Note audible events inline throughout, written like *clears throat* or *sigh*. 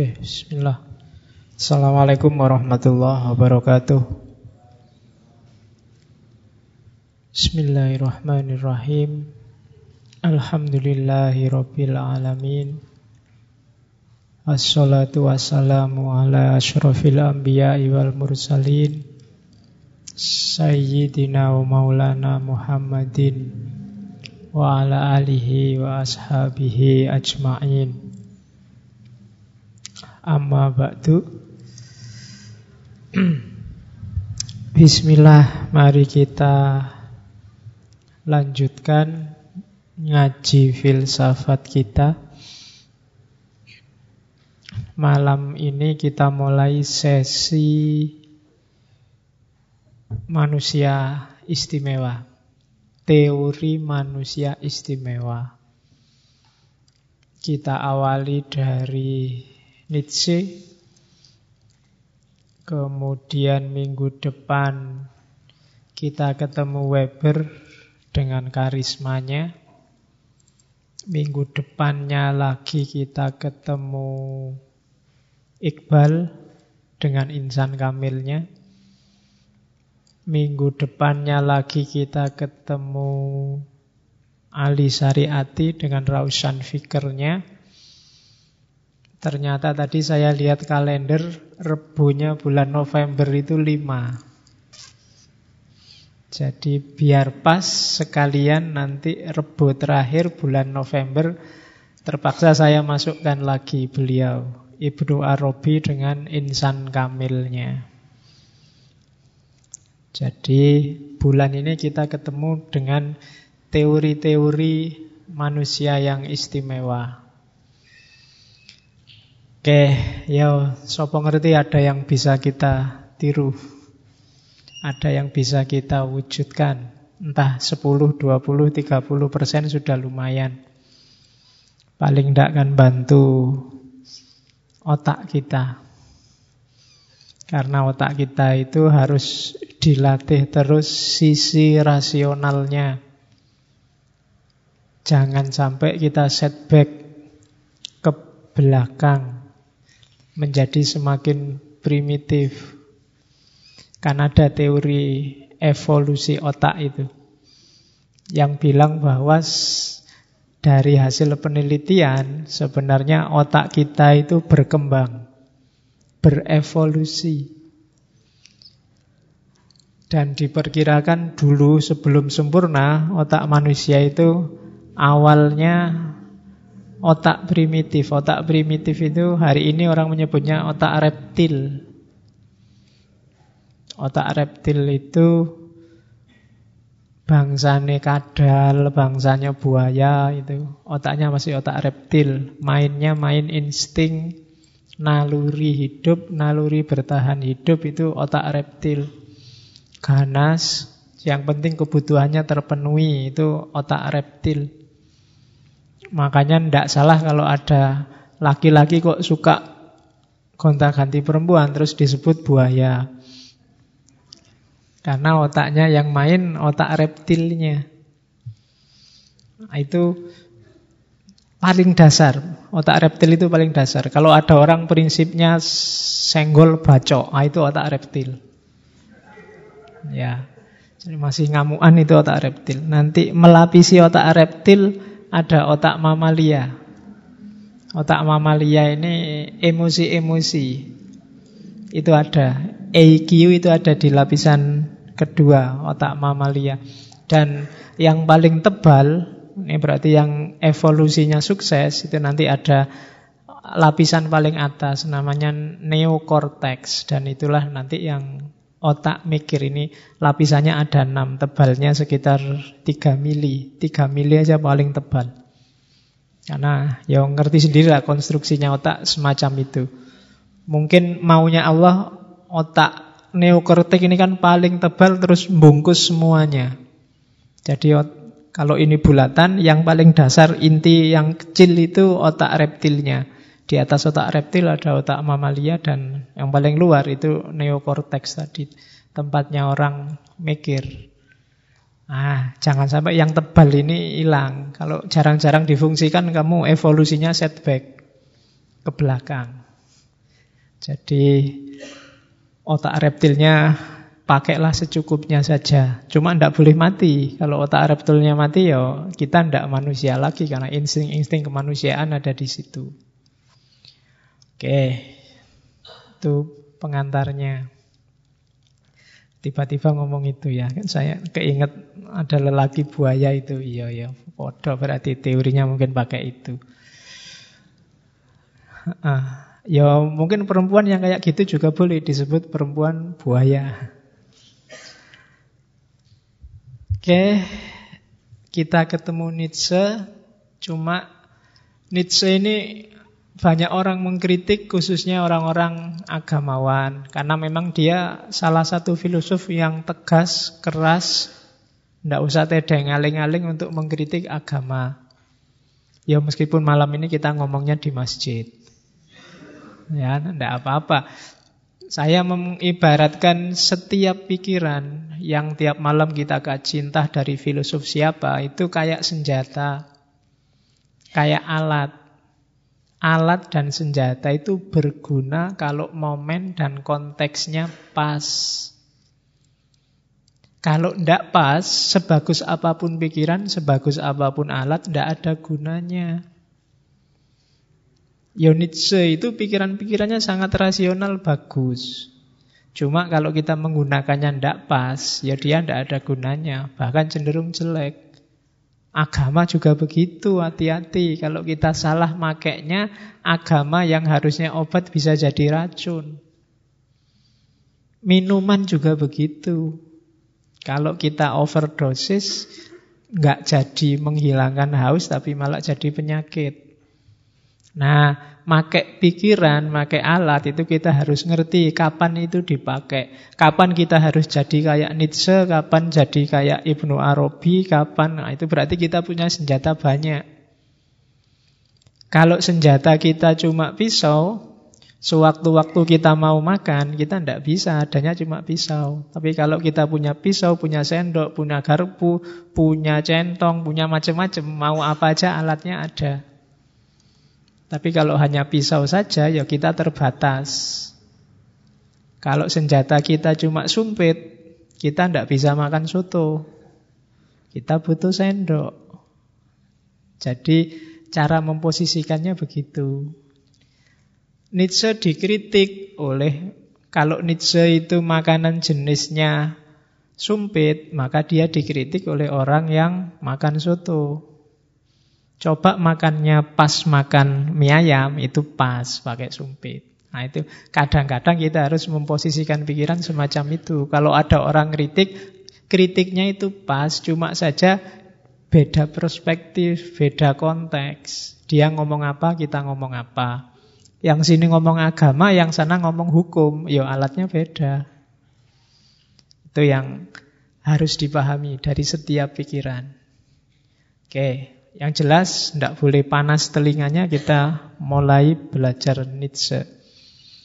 Oke, bismillah. Assalamualaikum warahmatullahi wabarakatuh. Bismillahirrahmanirrahim. Alhamdulillahi rabbil alamin. Assalatu wassalamu ala ashrafil anbiya'i wal mursalin. Sayyidina wa maulana Muhammadin wa ala alihi wa ashabihi ajma'in. Amma ba'du. *clears throat* Bismillah Mari kita Lanjutkan Ngaji filsafat kita. Malam ini kita mulai sesi Manusia istimewa. Teori manusia istimewa. Kita awali dari Nietzsche. Kemudian minggu depan kita ketemu Weber dengan karismanya. Minggu depannya lagi kita ketemu Iqbal dengan insan kamilnya. Minggu depannya lagi kita ketemu Ali Sariati dengan Rausan Fikirnya. Ternyata tadi saya lihat kalender rebunya bulan November itu 5. Jadi biar pas sekalian nanti rebu terakhir bulan November terpaksa saya masukkan lagi beliau Ibnu Arabi dengan insan kamilnya. Jadi bulan ini kita ketemu dengan teori-teori manusia yang istimewa. Oke, ya sopo ngerti ada yang bisa kita tiru. Ada yang bisa kita wujudkan. Entah 10, 20, 30 persen sudah lumayan. Paling tidak kan bantu otak kita. Karena otak kita itu harus dilatih terus sisi rasionalnya. Jangan sampai kita setback ke belakang menjadi semakin primitif. Kan ada teori evolusi otak itu yang bilang bahwa dari hasil penelitian sebenarnya otak kita itu berkembang, berevolusi. Dan diperkirakan dulu sebelum sempurna otak manusia itu awalnya otak primitif. Otak primitif itu hari ini orang menyebutnya otak reptil. Otak reptil itu bangsanya kadal, bangsanya buaya itu. Otaknya masih otak reptil. Mainnya main insting, naluri hidup, naluri bertahan hidup itu otak reptil. Ganas, yang penting kebutuhannya terpenuhi itu otak reptil. Makanya tidak salah kalau ada laki-laki kok suka gonta-ganti perempuan terus disebut buaya. Karena otaknya yang main otak reptilnya. Nah, itu paling dasar. Otak reptil itu paling dasar. Kalau ada orang prinsipnya senggol bacok, nah itu otak reptil. Ya. Jadi masih ngamuan itu otak reptil. Nanti melapisi otak reptil ada otak mamalia. Otak mamalia ini emosi-emosi. Itu ada. EQ itu ada di lapisan kedua, otak mamalia. Dan yang paling tebal, ini berarti yang evolusinya sukses, itu nanti ada lapisan paling atas, namanya neokortex. Dan itulah nanti yang otak mikir ini lapisannya ada 6, tebalnya sekitar 3 mili. 3 mili aja paling tebal. Karena ya ngerti sendiri lah konstruksinya otak semacam itu. Mungkin maunya Allah otak neokortek ini kan paling tebal terus bungkus semuanya. Jadi kalau ini bulatan, yang paling dasar inti yang kecil itu otak reptilnya. Di atas otak reptil ada otak mamalia dan yang paling luar itu neokortex tadi. Tempatnya orang mikir. Ah, jangan sampai yang tebal ini hilang. Kalau jarang-jarang difungsikan kamu evolusinya setback ke belakang. Jadi otak reptilnya pakailah secukupnya saja. Cuma tidak boleh mati. Kalau otak reptilnya mati ya kita tidak manusia lagi karena insting-insting kemanusiaan ada di situ. Oke, itu pengantarnya. Tiba-tiba ngomong itu ya, kan saya keinget ada lelaki buaya itu, iya ya, podo berarti teorinya mungkin pakai itu. Ah, ya mungkin perempuan yang kayak gitu juga boleh disebut perempuan buaya. Oke, kita ketemu Nietzsche, cuma Nietzsche ini banyak orang mengkritik khususnya orang-orang agamawan karena memang dia salah satu filosof yang tegas, keras, tidak usah tedeng aling-aling untuk mengkritik agama. Ya meskipun malam ini kita ngomongnya di masjid. Ya, tidak apa-apa. Saya mengibaratkan setiap pikiran yang tiap malam kita kaji entah dari filosof siapa itu kayak senjata, kayak alat alat dan senjata itu berguna kalau momen dan konteksnya pas. Kalau tidak pas, sebagus apa pun pikiran, sebagus apa pun alat, tidak ada gunanya. Yonitse itu pikiran-pikirannya sangat rasional, bagus. Cuma kalau kita menggunakannya tidak pas, ya dia tidak ada gunanya, bahkan cenderung jelek. Agama juga begitu, hati-hati. Kalau kita salah makainya, agama yang harusnya obat bisa jadi racun. Minuman juga begitu. Kalau kita overdosis, nggak jadi menghilangkan haus, tapi malah jadi penyakit. Nah, pakai pikiran, pakai alat itu kita harus ngerti kapan itu dipakai. Kapan kita harus jadi kayak Nietzsche, kapan jadi kayak Ibnu Arabi, kapan. Nah, itu berarti kita punya senjata banyak. Kalau senjata kita cuma pisau, sewaktu-waktu kita mau makan, kita tidak bisa, adanya cuma pisau. Tapi kalau kita punya pisau, punya sendok, punya garpu, punya centong, punya macam-macam, mau apa aja alatnya ada. Tapi kalau hanya pisau saja, ya kita terbatas. Kalau senjata kita cuma sumpit, kita tidak bisa makan soto. Kita butuh sendok. Jadi cara memposisikannya begitu. Nietzsche dikritik oleh kalau Nietzsche itu makanan jenisnya sumpit, maka dia dikritik oleh orang yang makan soto. Coba makannya pas makan mie ayam itu pas pakai sumpit. Nah itu kadang-kadang kita harus memposisikan pikiran semacam itu. Kalau ada orang kritik, kritiknya itu pas, cuma saja beda perspektif, beda konteks. Dia ngomong apa, kita ngomong apa. Yang sini ngomong agama, yang sana ngomong hukum. Ya alatnya beda. Itu yang harus dipahami dari setiap pikiran. Oke. Yang jelas tidak boleh panas telinganya kita mulai belajar Nietzsche.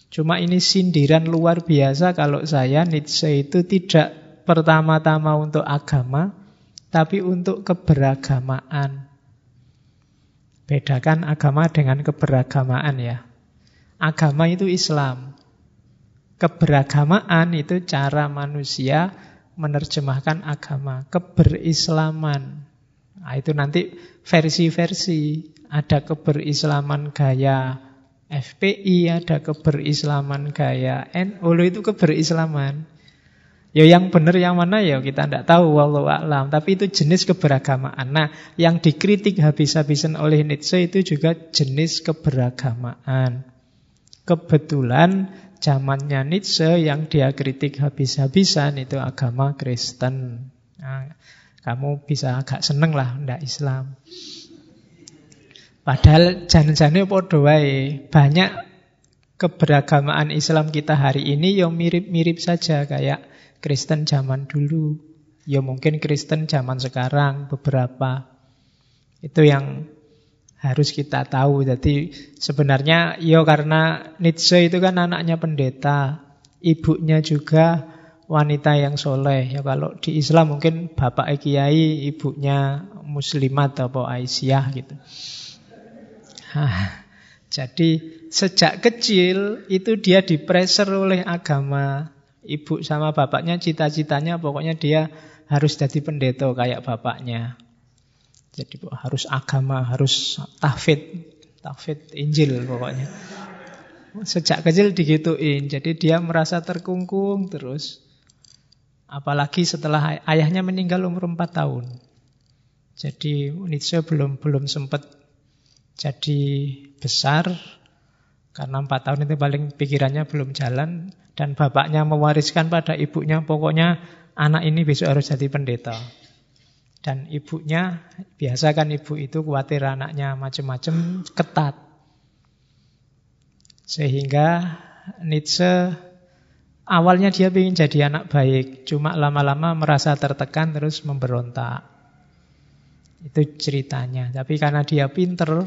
Cuma ini sindiran luar biasa kalau saya Nietzsche itu tidak pertama-tama untuk agama, tapi untuk keberagamaan. Bedakan agama dengan keberagamaan ya. Agama itu Islam. Keberagamaan itu cara manusia menerjemahkan agama. Keberislaman. Nah, itu nanti versi-versi. Ada keberislaman gaya FPI, ada keberislaman gaya NU, itu keberislaman. Ya yang benar yang mana ya kita tidak tahu wallahu a'lam, tapi itu jenis keberagamaan. Nah, yang dikritik habis-habisan oleh Nietzsche itu juga jenis keberagamaan. Kebetulan zamannya Nietzsche yang dia kritik habis-habisan itu agama Kristen. Nah, kamu bisa agak seneng lah ndak Islam. Padahal jangan-jangan podo wae. Banyak keberagamaan Islam kita hari ini yang mirip-mirip saja kayak Kristen zaman dulu. Ya mungkin Kristen zaman sekarang beberapa. Itu yang harus kita tahu. Jadi sebenarnya ya karena Nietzsche itu kan anaknya pendeta, ibunya juga wanita yang soleh. Ya kalau di Islam mungkin bapak kiai, ibunya muslimat atau Aisyah gitu. Hah, jadi sejak kecil itu dia dipreser oleh agama. Ibu sama bapaknya cita-citanya pokoknya dia harus jadi pendeta kayak bapaknya. Jadi harus agama, harus tahfid, tahfid Injil pokoknya. Sejak kecil digituin, jadi dia merasa terkungkung terus. Apalagi setelah ayahnya meninggal umur 4 tahun. Jadi Nietzsche belum belum sempat jadi besar karena empat tahun itu paling pikirannya belum jalan dan bapaknya mewariskan pada ibunya pokoknya anak ini besok harus jadi pendeta. Dan ibunya, biasa kan ibu itu khawatir anaknya macam-macam, ketat. Sehingga Nietzsche awalnya dia ingin jadi anak baik, cuma lama-lama merasa tertekan terus memberontak. Itu ceritanya. Tapi karena dia pinter,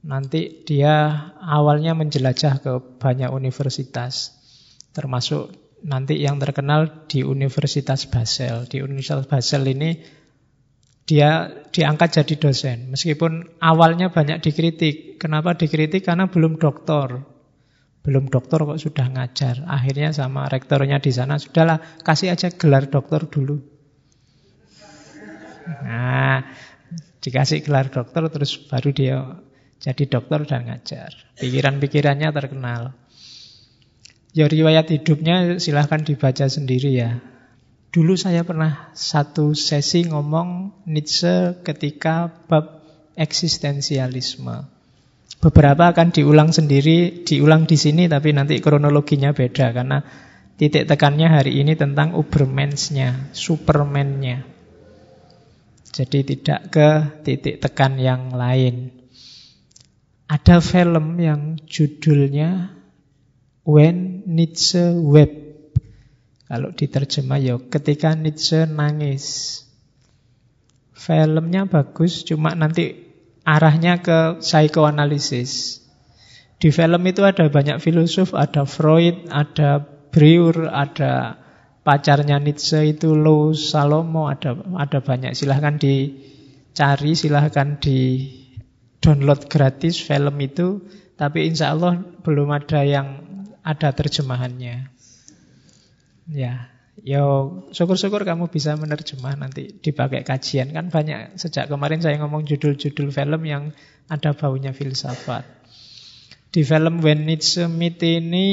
nanti dia awalnya menjelajah ke banyak universitas. Termasuk nanti yang terkenal di Universitas Basel. Di Universitas Basel ini dia diangkat jadi dosen. Meskipun awalnya banyak dikritik. Kenapa dikritik? Karena belum doktor. Belum doktor kok sudah ngajar. Akhirnya sama rektornya di sana, sudahlah kasih aja gelar doktor dulu. Nah, dikasih gelar dokter terus baru dia jadi dokter dan ngajar. Pikiran-pikirannya terkenal. Ya riwayat hidupnya silahkan dibaca sendiri ya. Dulu saya pernah satu sesi ngomong Nietzsche ketika bab eksistensialisme. Beberapa akan diulang sendiri, diulang di sini tapi nanti kronologinya beda karena titik tekannya hari ini tentang Ubermensnya, Supermannya. Jadi tidak ke titik tekan yang lain. Ada film yang judulnya When Nietzsche Wept. Kalau diterjemah ya ketika Nietzsche nangis. Filmnya bagus, cuma nanti arahnya ke psikoanalisis. Di film itu ada banyak filosof, ada Freud, ada Breuer, ada pacarnya Nietzsche itu Lo Salomo, ada ada banyak. Silahkan dicari, silahkan di download gratis film itu. Tapi insya Allah belum ada yang ada terjemahannya. Ya, yo syukur-syukur kamu bisa menerjemah nanti dipakai kajian kan banyak sejak kemarin saya ngomong judul-judul film yang ada baunya filsafat. Di film When Nietzsche Meet ini,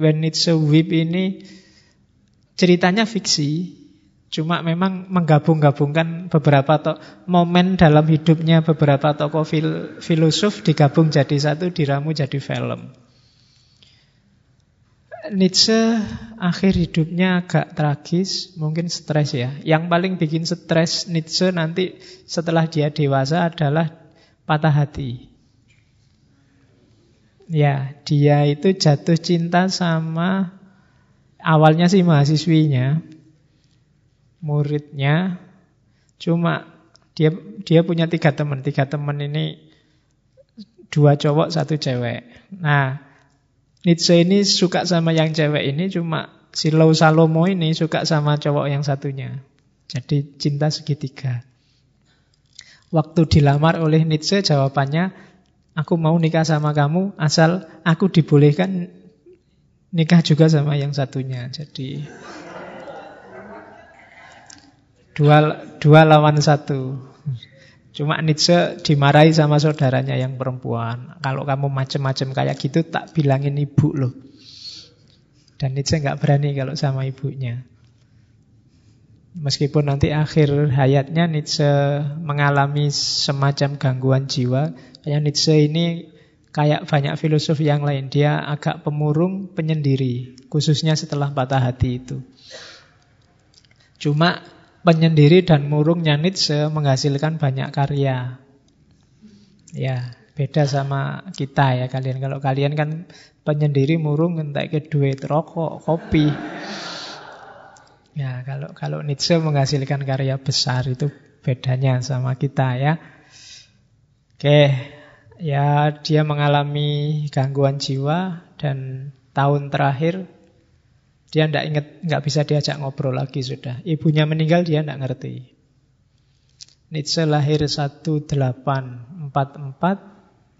When Nietzsche Weep ini ceritanya fiksi, cuma memang menggabung-gabungkan beberapa to momen dalam hidupnya beberapa tokoh fil filosof digabung jadi satu diramu jadi film. Nietzsche akhir hidupnya agak tragis, mungkin stres ya. Yang paling bikin stres Nietzsche nanti setelah dia dewasa adalah patah hati. Ya, dia itu jatuh cinta sama awalnya sih mahasiswinya, muridnya. Cuma dia dia punya tiga teman, tiga teman ini dua cowok satu cewek. Nah, Nietzsche ini suka sama yang cewek ini cuma si Lau Salomo ini suka sama cowok yang satunya. Jadi cinta segitiga. Waktu dilamar oleh Nietzsche jawabannya, aku mau nikah sama kamu asal aku dibolehkan nikah juga sama yang satunya. Jadi dua, dua lawan satu. Cuma Nietzsche dimarahi sama saudaranya yang perempuan. Kalau kamu macem-macem kayak gitu tak bilangin ibu loh. Dan Nietzsche nggak berani kalau sama ibunya. Meskipun nanti akhir hayatnya Nietzsche mengalami semacam gangguan jiwa. Kayak Nietzsche ini kayak banyak filosof yang lain. Dia agak pemurung, penyendiri. Khususnya setelah patah hati itu. Cuma penyendiri dan murungnya Nietzsche menghasilkan banyak karya. Ya, beda sama kita ya kalian. Kalau kalian kan penyendiri murung entek ke duit rokok, kopi. Ya, kalau kalau Nietzsche menghasilkan karya besar itu bedanya sama kita ya. Oke, ya dia mengalami gangguan jiwa dan tahun terakhir dia tidak ingat, nggak bisa diajak ngobrol lagi sudah. Ibunya meninggal dia tidak ngerti. Nietzsche lahir 1844,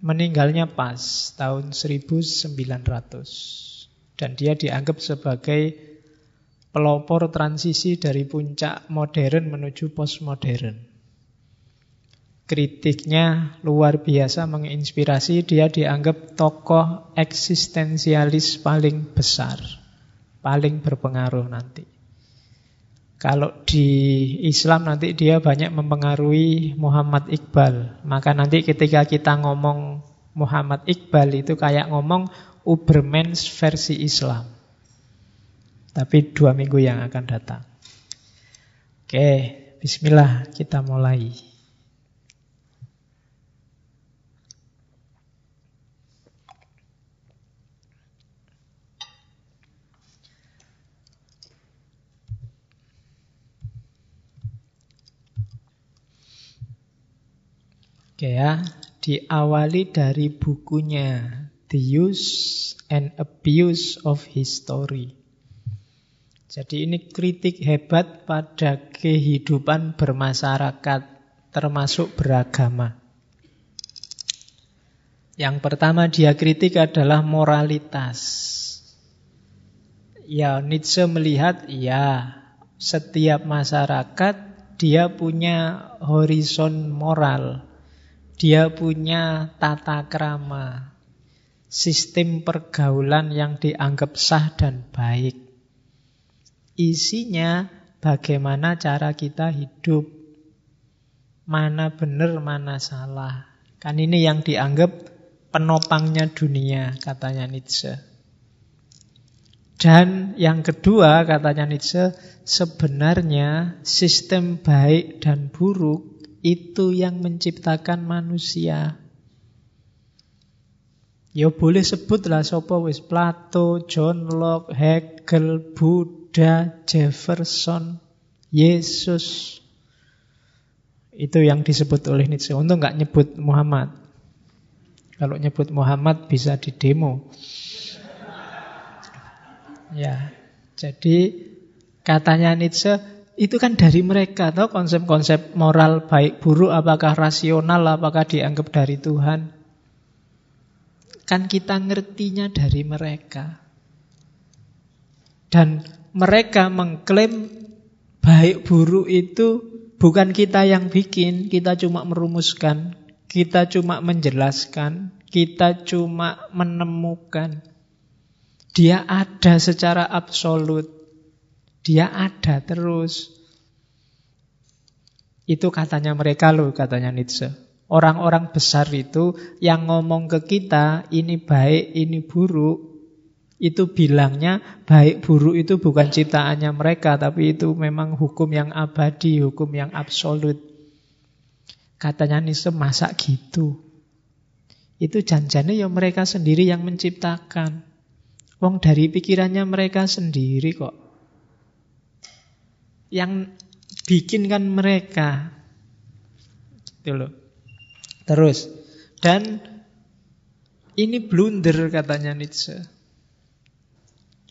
meninggalnya pas tahun 1900. Dan dia dianggap sebagai pelopor transisi dari puncak modern menuju postmodern. Kritiknya luar biasa menginspirasi, dia dianggap tokoh eksistensialis paling besar, paling berpengaruh nanti. Kalau di Islam nanti dia banyak mempengaruhi Muhammad Iqbal. Maka nanti ketika kita ngomong Muhammad Iqbal itu kayak ngomong Ubermans versi Islam. Tapi dua minggu yang akan datang. Oke, bismillah kita mulai. Oke ya, diawali dari bukunya The Use and Abuse of History. Jadi ini kritik hebat pada kehidupan bermasyarakat, termasuk beragama. Yang pertama dia kritik adalah moralitas. Ya, Nietzsche melihat, ya, setiap masyarakat dia punya horizon moral dia punya tata krama, sistem pergaulan yang dianggap sah dan baik. Isinya bagaimana cara kita hidup, mana benar, mana salah. Kan ini yang dianggap penopangnya dunia, katanya Nietzsche. Dan yang kedua, katanya Nietzsche, sebenarnya sistem baik dan buruk itu yang menciptakan manusia. Ya boleh sebutlah sopo wis Plato, John Locke, Hegel, Buddha, Jefferson, Yesus. Itu yang disebut oleh Nietzsche. Untuk nggak nyebut Muhammad. Kalau nyebut Muhammad bisa di demo. Ya, jadi katanya Nietzsche itu kan dari mereka tahu konsep-konsep moral baik buruk apakah rasional apakah dianggap dari Tuhan? Kan kita ngertinya dari mereka. Dan mereka mengklaim baik buruk itu bukan kita yang bikin kita cuma merumuskan kita cuma menjelaskan kita cuma menemukan. Dia ada secara absolut dia ada terus. Itu katanya mereka loh, katanya Nietzsche. Orang-orang besar itu yang ngomong ke kita, ini baik, ini buruk, itu bilangnya baik buruk itu bukan ciptaannya mereka, tapi itu memang hukum yang abadi, hukum yang absolut. Katanya Nietzsche, masa gitu? Itu janjane ya mereka sendiri yang menciptakan. Wong dari pikirannya mereka sendiri kok. Yang bikinkan mereka. Gitu loh. Terus. Dan ini blunder katanya Nietzsche.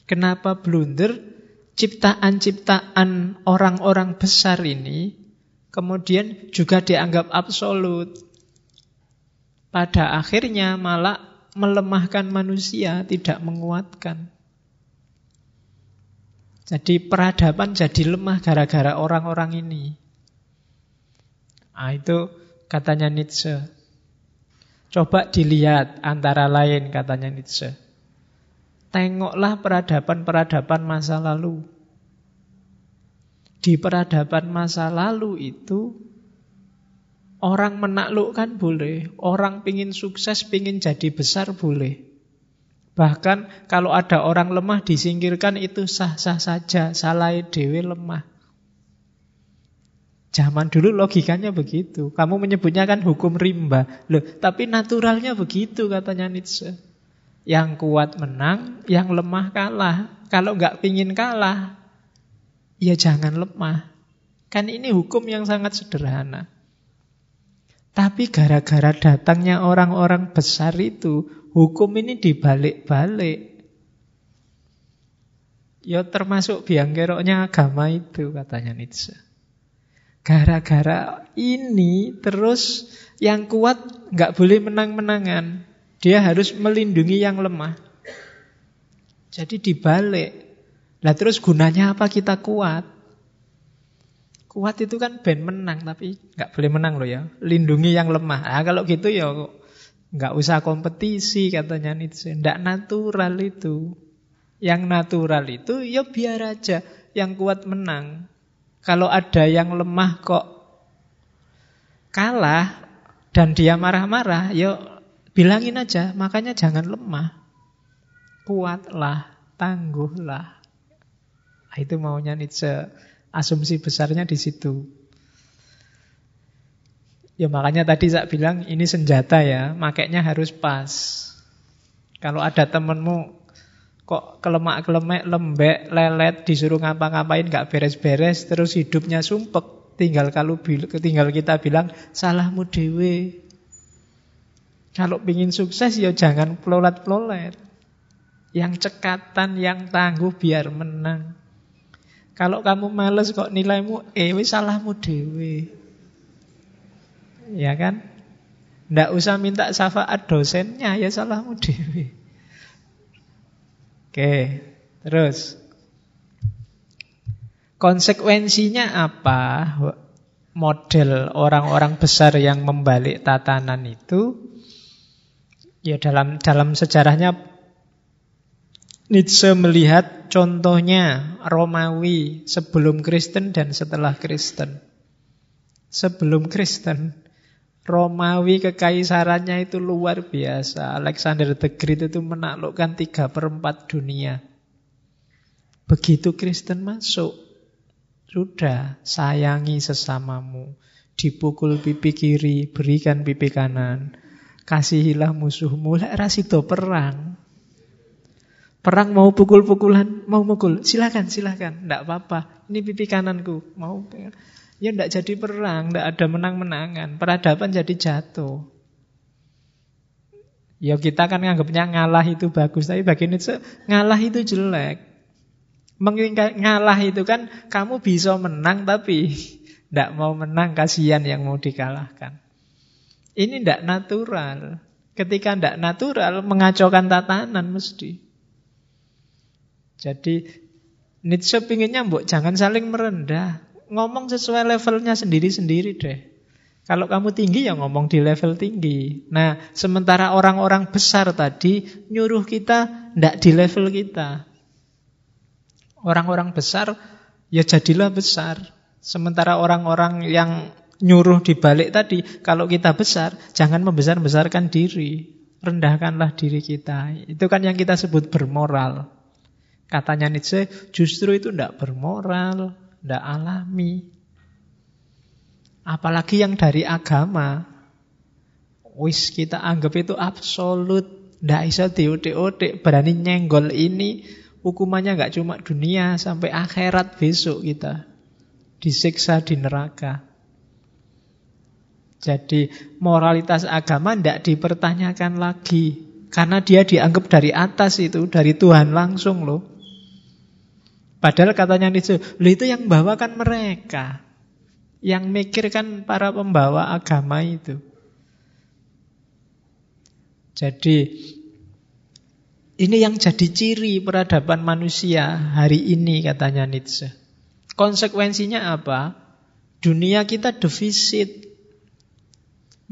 Kenapa blunder? Ciptaan-ciptaan orang-orang besar ini kemudian juga dianggap absolut. Pada akhirnya malah melemahkan manusia, tidak menguatkan. Jadi peradaban jadi lemah gara-gara orang-orang ini. Nah, itu katanya Nietzsche. Coba dilihat antara lain katanya Nietzsche. Tengoklah peradaban-peradaban masa lalu. Di peradaban masa lalu itu orang menaklukkan boleh, orang pingin sukses, pingin jadi besar boleh. Bahkan kalau ada orang lemah disingkirkan itu sah-sah saja, salah dewe lemah. Zaman dulu logikanya begitu. Kamu menyebutnya kan hukum rimba. Loh, tapi naturalnya begitu katanya Nietzsche. Yang kuat menang, yang lemah kalah. Kalau nggak pingin kalah, ya jangan lemah. Kan ini hukum yang sangat sederhana. Tapi gara-gara datangnya orang-orang besar itu, Hukum ini dibalik-balik. Ya termasuk biang keroknya agama itu katanya Nietzsche. Gara-gara ini terus yang kuat nggak boleh menang-menangan. Dia harus melindungi yang lemah. Jadi dibalik. Nah terus gunanya apa kita kuat? Kuat itu kan ben menang tapi nggak boleh menang loh ya. Lindungi yang lemah. Nah, kalau gitu ya nggak usah kompetisi katanya Nietzsche. Nggak natural itu. Yang natural itu ya biar aja yang kuat menang. Kalau ada yang lemah kok kalah dan dia marah-marah, ya bilangin aja. Makanya jangan lemah. Kuatlah, tangguhlah. Nah, itu maunya Nietzsche. Asumsi besarnya di situ. Ya makanya tadi saya bilang ini senjata ya, makanya harus pas. Kalau ada temenmu kok kelemak-kelemek, lembek, lelet, disuruh ngapa-ngapain gak beres-beres, terus hidupnya sumpek, tinggal kalau tinggal kita bilang salahmu dewe. Kalau ingin sukses ya jangan pelolat-pelolet. Yang cekatan, yang tangguh biar menang. Kalau kamu males kok nilaimu eh salahmu dewe. Ya kan? Ndak usah minta syafaat dosennya ya salahmu dewe. Oke, terus konsekuensinya apa? Model orang-orang besar yang membalik tatanan itu ya dalam dalam sejarahnya Nietzsche melihat contohnya Romawi sebelum Kristen dan setelah Kristen. Sebelum Kristen, Romawi kekaisarannya itu luar biasa. Alexander the Great itu menaklukkan tiga per 4 dunia. Begitu Kristen masuk, sudah sayangi sesamamu. Dipukul pipi kiri, berikan pipi kanan. Kasihilah musuhmu, lek rasido perang. Perang mau pukul-pukulan, mau mukul, silakan, silakan, tidak apa-apa. Ini pipi kananku, mau ya tidak jadi perang, tidak ada menang-menangan. Peradaban jadi jatuh. Ya kita kan nganggapnya ngalah itu bagus, tapi bagi itu ngalah itu jelek. Ngalah itu kan kamu bisa menang tapi *laughs* tidak mau menang, kasihan yang mau dikalahkan. Ini tidak natural. Ketika tidak natural, mengacaukan tatanan mesti. Jadi Nietzsche pinginnya mbok jangan saling merendah. Ngomong sesuai levelnya sendiri-sendiri deh. Kalau kamu tinggi ya ngomong di level tinggi. Nah, sementara orang-orang besar tadi nyuruh kita ndak di level kita. Orang-orang besar ya jadilah besar. Sementara orang-orang yang nyuruh dibalik tadi, kalau kita besar, jangan membesar-besarkan diri. Rendahkanlah diri kita. Itu kan yang kita sebut bermoral. Katanya Nietzsche, justru itu tidak bermoral, tidak alami. Apalagi yang dari agama. Wis kita anggap itu absolut. Tidak bisa diutik-utik, berani nyenggol ini. Hukumannya nggak cuma dunia, sampai akhirat besok kita. Disiksa di neraka. Jadi moralitas agama tidak dipertanyakan lagi. Karena dia dianggap dari atas itu, dari Tuhan langsung loh. Padahal katanya Nietzsche, itu yang bawakan mereka. Yang mikirkan para pembawa agama itu. Jadi ini yang jadi ciri peradaban manusia hari ini katanya Nietzsche. Konsekuensinya apa? Dunia kita defisit.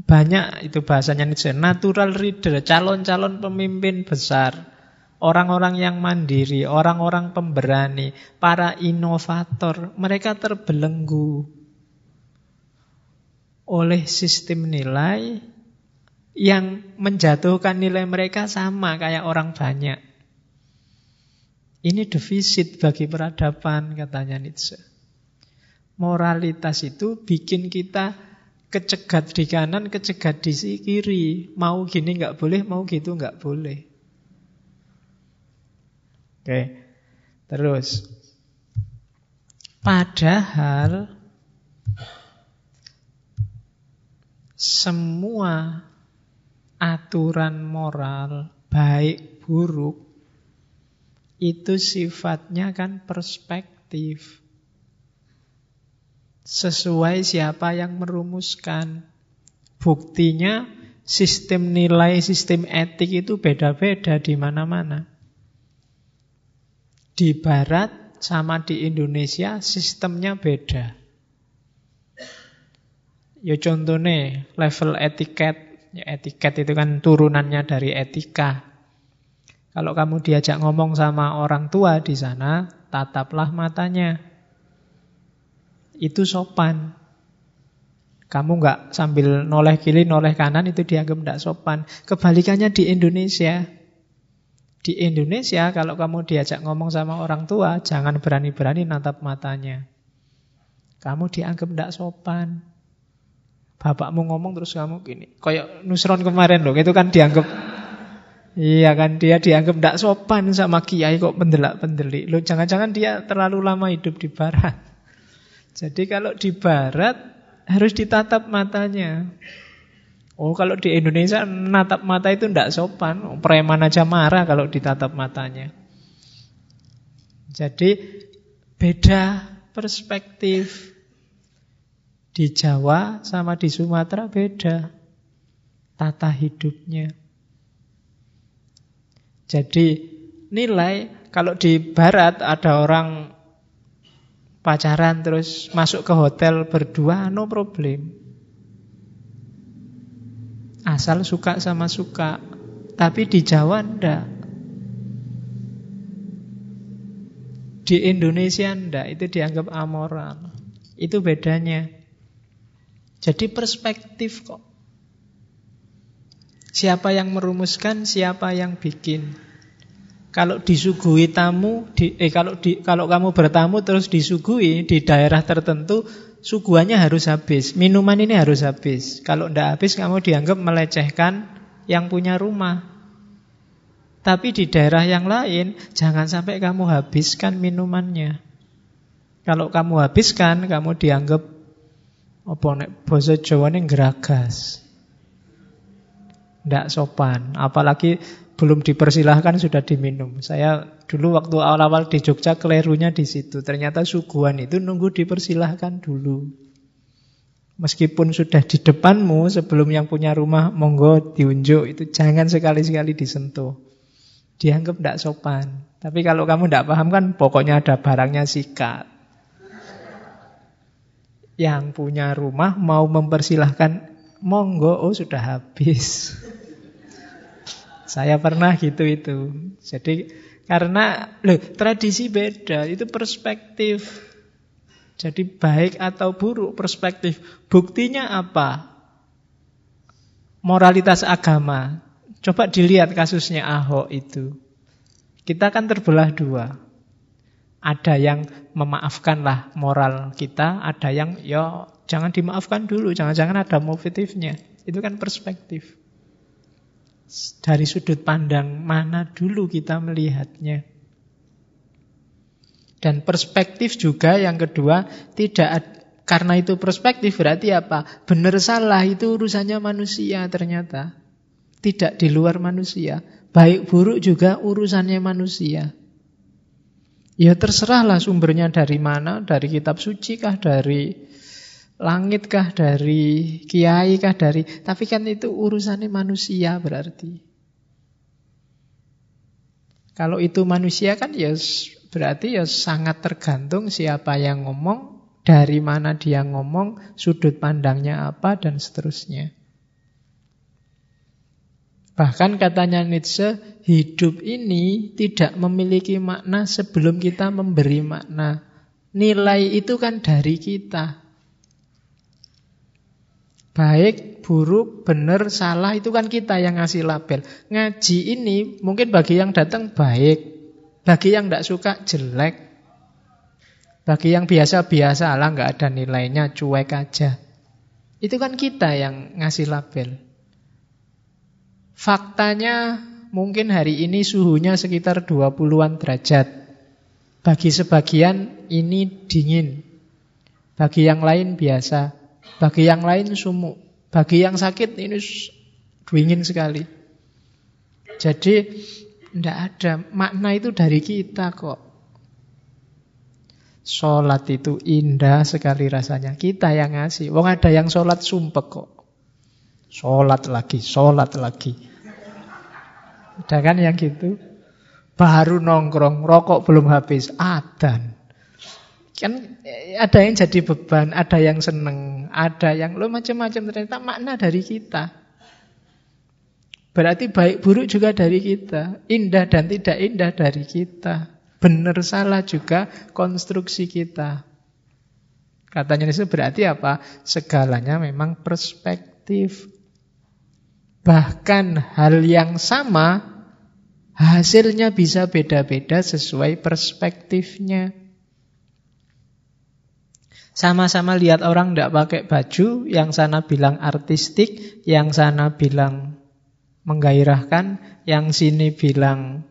Banyak itu bahasanya Nietzsche. Natural reader, calon-calon pemimpin besar. Orang-orang yang mandiri, orang-orang pemberani, para inovator, mereka terbelenggu oleh sistem nilai yang menjatuhkan nilai mereka sama kayak orang banyak. Ini defisit bagi peradaban, katanya Nietzsche. Moralitas itu bikin kita kecegat di kanan, kecegat di kiri. Mau gini nggak boleh, mau gitu nggak boleh. Oke. Terus padahal semua aturan moral baik buruk itu sifatnya kan perspektif. Sesuai siapa yang merumuskan. Buktinya sistem nilai, sistem etik itu beda-beda di mana-mana. Di barat sama di Indonesia sistemnya beda. Ya contohnya level etiket. Ya, etiket itu kan turunannya dari etika. Kalau kamu diajak ngomong sama orang tua di sana, tataplah matanya. Itu sopan. Kamu nggak sambil noleh kiri, noleh kanan itu dianggap tidak sopan. Kebalikannya di Indonesia. Di Indonesia kalau kamu diajak ngomong sama orang tua, jangan berani-berani natap matanya. Kamu dianggap tidak sopan. Bapakmu ngomong terus kamu gini. Kayak Nusron kemarin loh, itu kan dianggap Iya kan dia dianggap tidak sopan sama kiai kok pendelak-pendelik. Loh jangan-jangan dia terlalu lama hidup di barat. Jadi kalau di barat harus ditatap matanya. Oh kalau di Indonesia natap mata itu tidak sopan. Preman aja marah kalau ditatap matanya. Jadi beda perspektif. Di Jawa sama di Sumatera beda. Tata hidupnya. Jadi nilai kalau di barat ada orang pacaran terus masuk ke hotel berdua no problem. Asal suka sama suka. Tapi di Jawa ndak. Di Indonesia ndak, itu dianggap amoral. Itu bedanya. Jadi perspektif kok. Siapa yang merumuskan, siapa yang bikin. Kalau disuguhi tamu, di, eh kalau di, kalau kamu bertamu terus disuguhi di daerah tertentu, suguhannya harus habis. Minuman ini harus habis. Kalau tidak habis, kamu dianggap melecehkan yang punya rumah. Tapi di daerah yang lain, jangan sampai kamu habiskan minumannya. Kalau kamu habiskan, kamu dianggap apa nek basa geragas. Tidak sopan. Apalagi belum dipersilahkan sudah diminum. Saya dulu waktu awal-awal di Jogja kelirunya di situ. Ternyata suguhan itu nunggu dipersilahkan dulu. Meskipun sudah di depanmu sebelum yang punya rumah monggo diunjuk itu jangan sekali-sekali disentuh. Dianggap tidak sopan. Tapi kalau kamu tidak paham kan pokoknya ada barangnya sikat. Yang punya rumah mau mempersilahkan monggo oh sudah habis. Saya pernah gitu itu. Jadi karena loh, tradisi beda, itu perspektif. Jadi baik atau buruk perspektif. Buktinya apa? Moralitas agama. Coba dilihat kasusnya Ahok itu. Kita kan terbelah dua. Ada yang memaafkanlah moral kita, ada yang ya jangan dimaafkan dulu, jangan-jangan ada motifnya. Itu kan perspektif. Dari sudut pandang mana dulu kita melihatnya. Dan perspektif juga yang kedua tidak karena itu perspektif berarti apa? Benar salah itu urusannya manusia ternyata. Tidak di luar manusia. Baik buruk juga urusannya manusia. Ya terserahlah sumbernya dari mana, dari kitab suci kah, dari Langit kah dari kiai kah dari Tapi kan itu urusannya manusia berarti. Kalau itu manusia kan ya berarti ya sangat tergantung siapa yang ngomong Dari mana dia ngomong Sudut pandangnya apa dan seterusnya. Bahkan katanya Nietzsche Hidup ini tidak memiliki makna sebelum kita memberi makna. Nilai itu kan dari kita Baik, buruk, benar, salah itu kan kita yang ngasih label. Ngaji ini mungkin bagi yang datang baik, bagi yang tidak suka jelek, bagi yang biasa-biasa lah nggak ada nilainya, cuek aja. Itu kan kita yang ngasih label. Faktanya mungkin hari ini suhunya sekitar 20-an derajat. Bagi sebagian ini dingin. Bagi yang lain biasa. Bagi yang lain sumuk. Bagi yang sakit ini dingin sekali. Jadi tidak ada makna itu dari kita kok. Sholat itu indah sekali rasanya. Kita yang ngasih. Wong ada yang sholat sumpek kok. Sholat lagi, sholat lagi. Ada kan yang gitu? Baru nongkrong, rokok belum habis. Adan. Kan eh, ada yang jadi beban, ada yang seneng, ada yang lo macam-macam ternyata makna dari kita. Berarti baik buruk juga dari kita, indah dan tidak indah dari kita. Benar salah juga konstruksi kita. Katanya itu berarti apa? Segalanya memang perspektif. Bahkan hal yang sama hasilnya bisa beda-beda sesuai perspektifnya. Sama-sama lihat orang tidak pakai baju, yang sana bilang artistik, yang sana bilang menggairahkan, yang sini bilang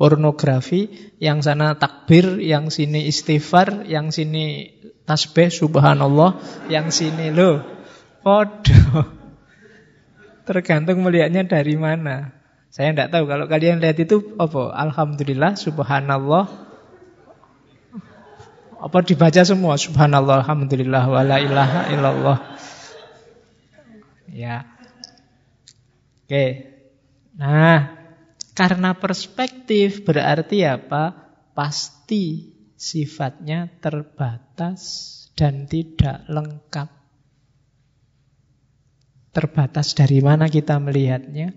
pornografi, yang sana takbir, yang sini istighfar, yang sini tasbih subhanallah, yang sini lo podo. Tergantung melihatnya dari mana. Saya tidak tahu kalau kalian lihat itu apa? Alhamdulillah, subhanallah. Apa dibaca semua? Subhanallah, alhamdulillah, wala ilaha illallah. Ya. Oke. Nah, karena perspektif berarti apa? Pasti sifatnya terbatas dan tidak lengkap. Terbatas dari mana kita melihatnya?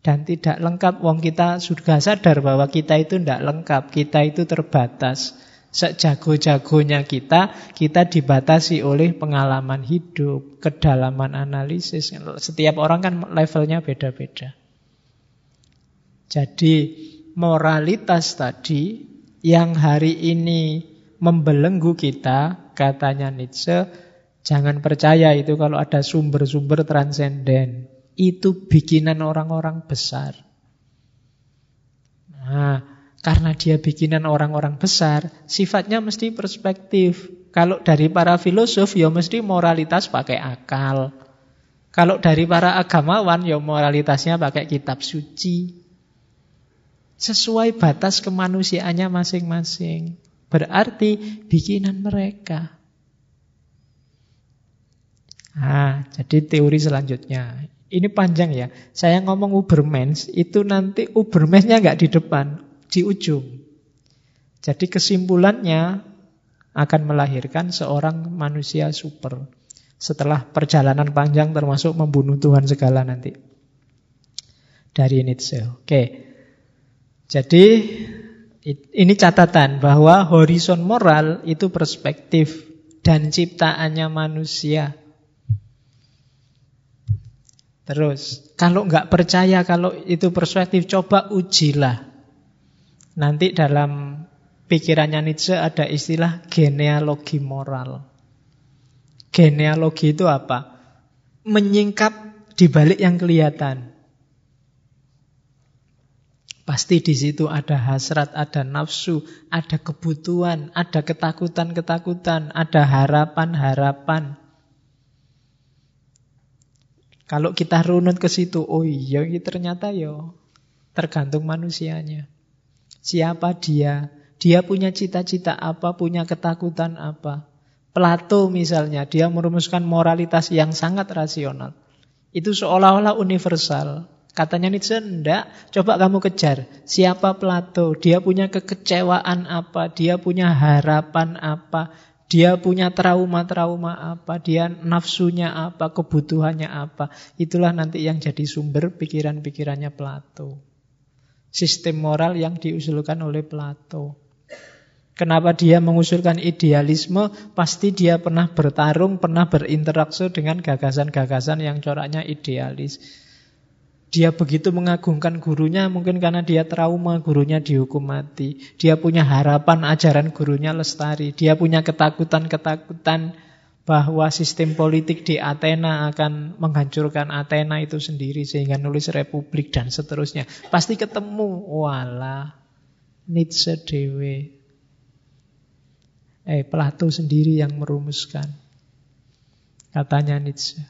Dan tidak lengkap, wong kita sudah sadar bahwa kita itu tidak lengkap, kita itu terbatas. Sejago-jagonya kita, kita dibatasi oleh pengalaman hidup, kedalaman analisis. Setiap orang kan levelnya beda-beda. Jadi moralitas tadi yang hari ini membelenggu kita, katanya Nietzsche, jangan percaya itu kalau ada sumber-sumber transenden. Itu bikinan orang-orang besar. Nah, karena dia bikinan orang-orang besar, sifatnya mesti perspektif. Kalau dari para filosof, ya mesti moralitas pakai akal. Kalau dari para agamawan, ya moralitasnya pakai kitab suci. Sesuai batas kemanusiaannya masing-masing. Berarti bikinan mereka. Nah, jadi teori selanjutnya. Ini panjang ya. Saya ngomong Ubermens, itu nanti Ubermensnya nggak di depan, di ujung. Jadi kesimpulannya akan melahirkan seorang manusia super. Setelah perjalanan panjang termasuk membunuh Tuhan segala nanti. Dari Nietzsche. Oke. Jadi ini catatan bahwa horizon moral itu perspektif dan ciptaannya manusia. Terus, kalau nggak percaya kalau itu perspektif, coba ujilah. Nanti dalam pikirannya Nietzsche ada istilah genealogi moral. Genealogi itu apa? Menyingkap di balik yang kelihatan. Pasti di situ ada hasrat, ada nafsu, ada kebutuhan, ada ketakutan-ketakutan, ada harapan-harapan. Kalau kita runut ke situ, oh iya ternyata ya tergantung manusianya. Siapa dia? Dia punya cita-cita apa, punya ketakutan apa. Plato misalnya, dia merumuskan moralitas yang sangat rasional. Itu seolah-olah universal. Katanya Nietzsche, enggak. Coba kamu kejar. Siapa Plato? Dia punya kekecewaan apa? Dia punya harapan apa? Dia punya trauma-trauma apa? Dia nafsunya apa? Kebutuhannya apa? Itulah nanti yang jadi sumber pikiran-pikirannya Plato. Sistem moral yang diusulkan oleh Plato. Kenapa dia mengusulkan idealisme? Pasti dia pernah bertarung, pernah berinteraksi dengan gagasan-gagasan yang coraknya idealis. Dia begitu mengagungkan gurunya mungkin karena dia trauma gurunya dihukum mati. Dia punya harapan ajaran gurunya lestari. Dia punya ketakutan-ketakutan bahwa sistem politik di Athena akan menghancurkan Athena itu sendiri sehingga nulis republik dan seterusnya. Pasti ketemu. Wala Nietzsche dewe. Eh, Plato sendiri yang merumuskan. Katanya Nietzsche.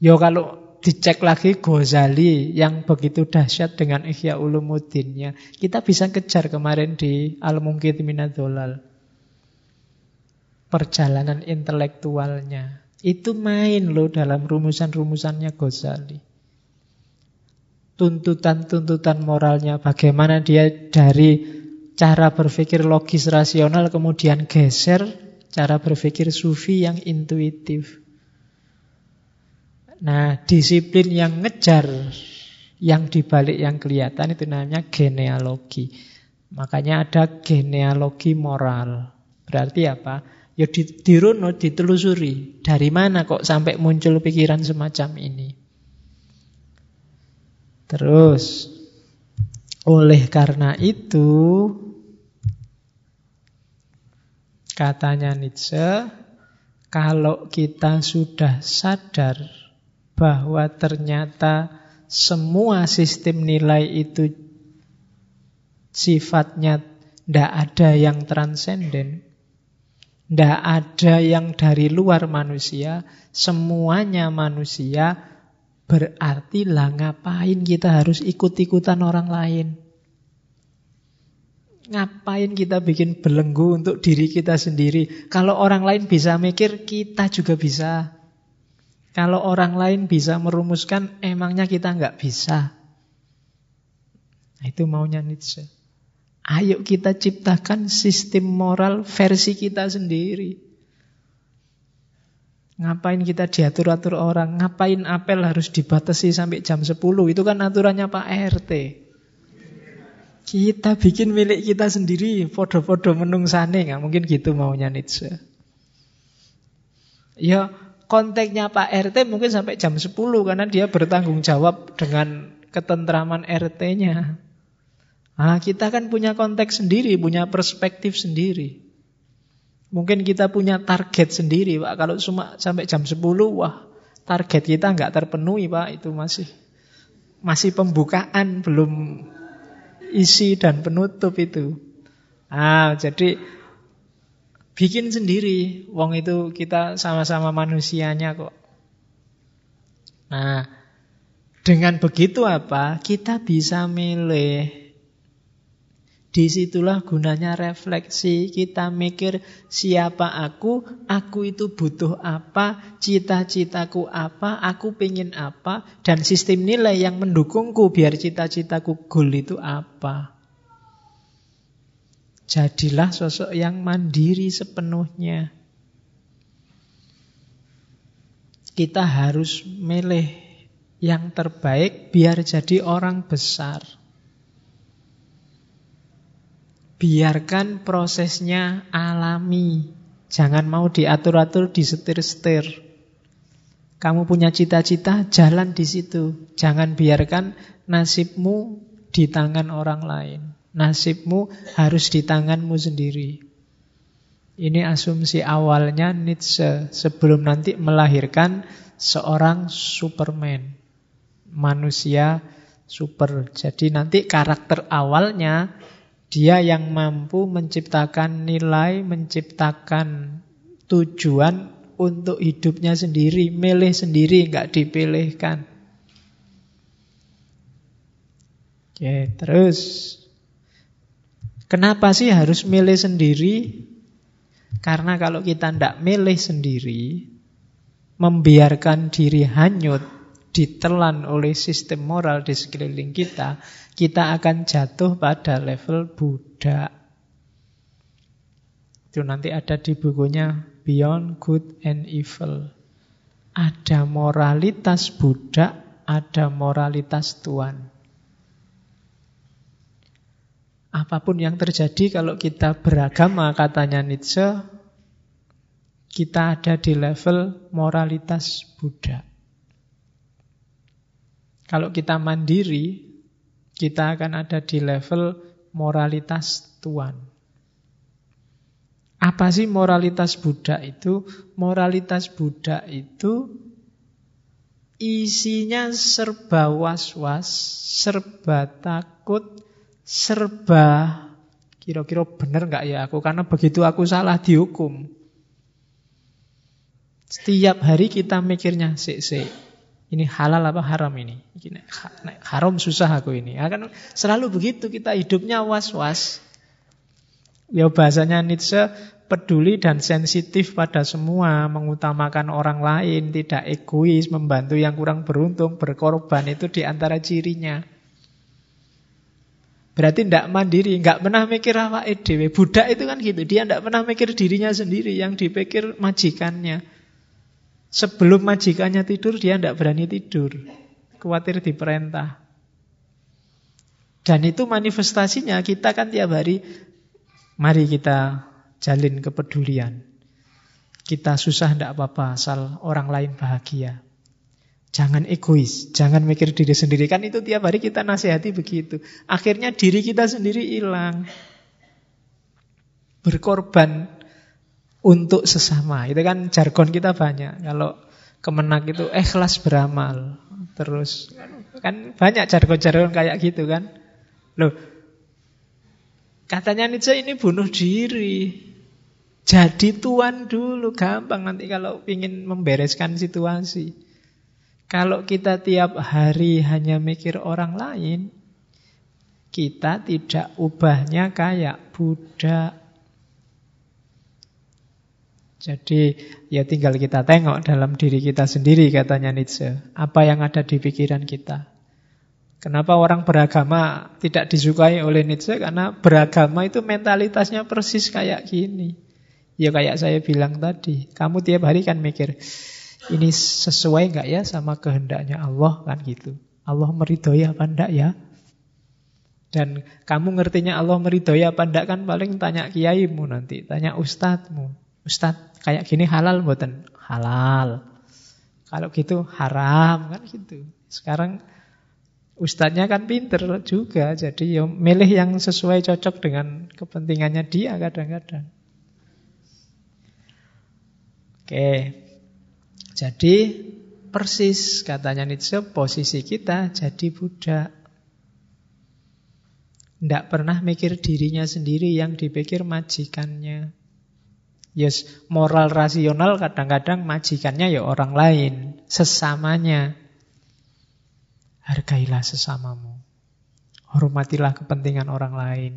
Yo kalau dicek lagi Ghazali yang begitu dahsyat dengan Ihya Ulumuddinnya. Kita bisa kejar kemarin di Al-Mungkit Minadolal. Perjalanan intelektualnya. Itu main loh dalam rumusan-rumusannya Ghazali. Tuntutan-tuntutan moralnya, bagaimana dia dari cara berpikir logis rasional kemudian geser cara berpikir sufi yang intuitif. Nah, disiplin yang ngejar yang dibalik yang kelihatan itu namanya genealogi. Makanya ada genealogi moral. Berarti apa? Ya diruno, ditelusuri. Dari mana kok sampai muncul pikiran semacam ini? Terus, oleh karena itu, katanya Nietzsche, kalau kita sudah sadar bahwa ternyata semua sistem nilai itu sifatnya tidak ada yang transenden, tidak ada yang dari luar manusia, semuanya manusia, berarti lah ngapain kita harus ikut-ikutan orang lain? Ngapain kita bikin belenggu untuk diri kita sendiri? Kalau orang lain bisa mikir, kita juga bisa. Kalau orang lain bisa merumuskan, emangnya kita nggak bisa? Nah, itu maunya Nietzsche. Ayo kita ciptakan sistem moral versi kita sendiri. Ngapain kita diatur-atur orang? Ngapain apel harus dibatasi sampai jam 10? Itu kan aturannya Pak RT. Kita bikin milik kita sendiri, foto-foto menungsane, nggak mungkin gitu maunya Nietzsche. Ya, konteksnya Pak RT mungkin sampai jam 10 karena dia bertanggung jawab dengan ketentraman RT-nya. Nah, kita kan punya konteks sendiri, punya perspektif sendiri. Mungkin kita punya target sendiri, Pak. Kalau cuma sampai jam 10, wah, target kita nggak terpenuhi, Pak. Itu masih masih pembukaan, belum isi dan penutup itu. Ah, jadi Bikin sendiri. Wong itu kita sama-sama manusianya kok. Nah, dengan begitu apa? Kita bisa milih. Di situlah gunanya refleksi. Kita mikir siapa aku, aku itu butuh apa, cita-citaku apa, aku pengen apa, dan sistem nilai yang mendukungku biar cita-citaku goal itu apa. Jadilah sosok yang mandiri sepenuhnya. Kita harus milih yang terbaik biar jadi orang besar. Biarkan prosesnya alami. Jangan mau diatur-atur, disetir-setir. Kamu punya cita-cita, jalan di situ. Jangan biarkan nasibmu di tangan orang lain. Nasibmu harus di tanganmu sendiri. Ini asumsi awalnya Nietzsche sebelum nanti melahirkan seorang Superman. Manusia super. Jadi nanti karakter awalnya dia yang mampu menciptakan nilai, menciptakan tujuan untuk hidupnya sendiri, milih sendiri, nggak dipilihkan. Oke, terus Kenapa sih harus milih sendiri? Karena kalau kita tidak milih sendiri, membiarkan diri hanyut, ditelan oleh sistem moral di sekeliling kita, kita akan jatuh pada level budak. Itu nanti ada di bukunya Beyond Good and Evil. Ada moralitas budak, ada moralitas tuan. Apa pun yang terjadi kalau kita beragama, katanya Nietzsche, kita ada di level moralitas Buddha. Kalau kita mandiri, kita akan ada di level moralitas Tuhan. Apa sih moralitas Buddha itu? Moralitas Buddha itu isinya serba was-was, serba takut, serba kira-kira benar nggak ya aku karena begitu aku salah dihukum. Setiap hari kita mikirnya sik sik ini halal apa haram ini? haram susah aku ini. Akan ya selalu begitu kita hidupnya was-was. Ya bahasanya Nietzsche peduli dan sensitif pada semua, mengutamakan orang lain, tidak egois, membantu yang kurang beruntung, berkorban itu di antara cirinya. Berarti tidak mandiri, nggak pernah mikir apa edw. Budak itu kan gitu, dia tidak pernah mikir dirinya sendiri, yang dipikir majikannya. Sebelum majikannya tidur, dia tidak berani tidur. Khawatir diperintah. Dan itu manifestasinya kita kan tiap hari, mari kita jalin kepedulian. Kita susah tidak apa-apa, asal orang lain bahagia. Jangan egois, jangan mikir diri sendiri. Kan itu tiap hari kita nasihati begitu. Akhirnya diri kita sendiri hilang. Berkorban untuk sesama. Itu kan jargon kita banyak. Kalau kemenak itu ikhlas beramal. Terus kan banyak jargon-jargon kayak gitu kan. Loh, katanya Nietzsche ini bunuh diri. Jadi tuan dulu, gampang nanti kalau ingin membereskan situasi. Kalau kita tiap hari hanya mikir orang lain, kita tidak ubahnya kayak budak. Jadi ya tinggal kita tengok dalam diri kita sendiri katanya Nietzsche. Apa yang ada di pikiran kita. Kenapa orang beragama tidak disukai oleh Nietzsche? Karena beragama itu mentalitasnya persis kayak gini. Ya kayak saya bilang tadi, kamu tiap hari kan mikir, ini sesuai nggak ya sama kehendaknya Allah kan gitu. Allah meridhoi apa enggak ya? Dan kamu ngertinya Allah meridhoi apa enggak kan paling tanya kiaimu nanti, tanya ustadzmu. Ustadz kayak gini halal buatan? Halal. Kalau gitu haram kan gitu. Sekarang ustadznya kan pinter juga, jadi ya milih yang sesuai cocok dengan kepentingannya dia kadang-kadang. Oke. Jadi persis katanya Nietzsche posisi kita jadi budak. Tidak pernah mikir dirinya sendiri yang dipikir majikannya. Yes, moral rasional kadang-kadang majikannya ya orang lain, sesamanya. Hargailah sesamamu. Hormatilah kepentingan orang lain.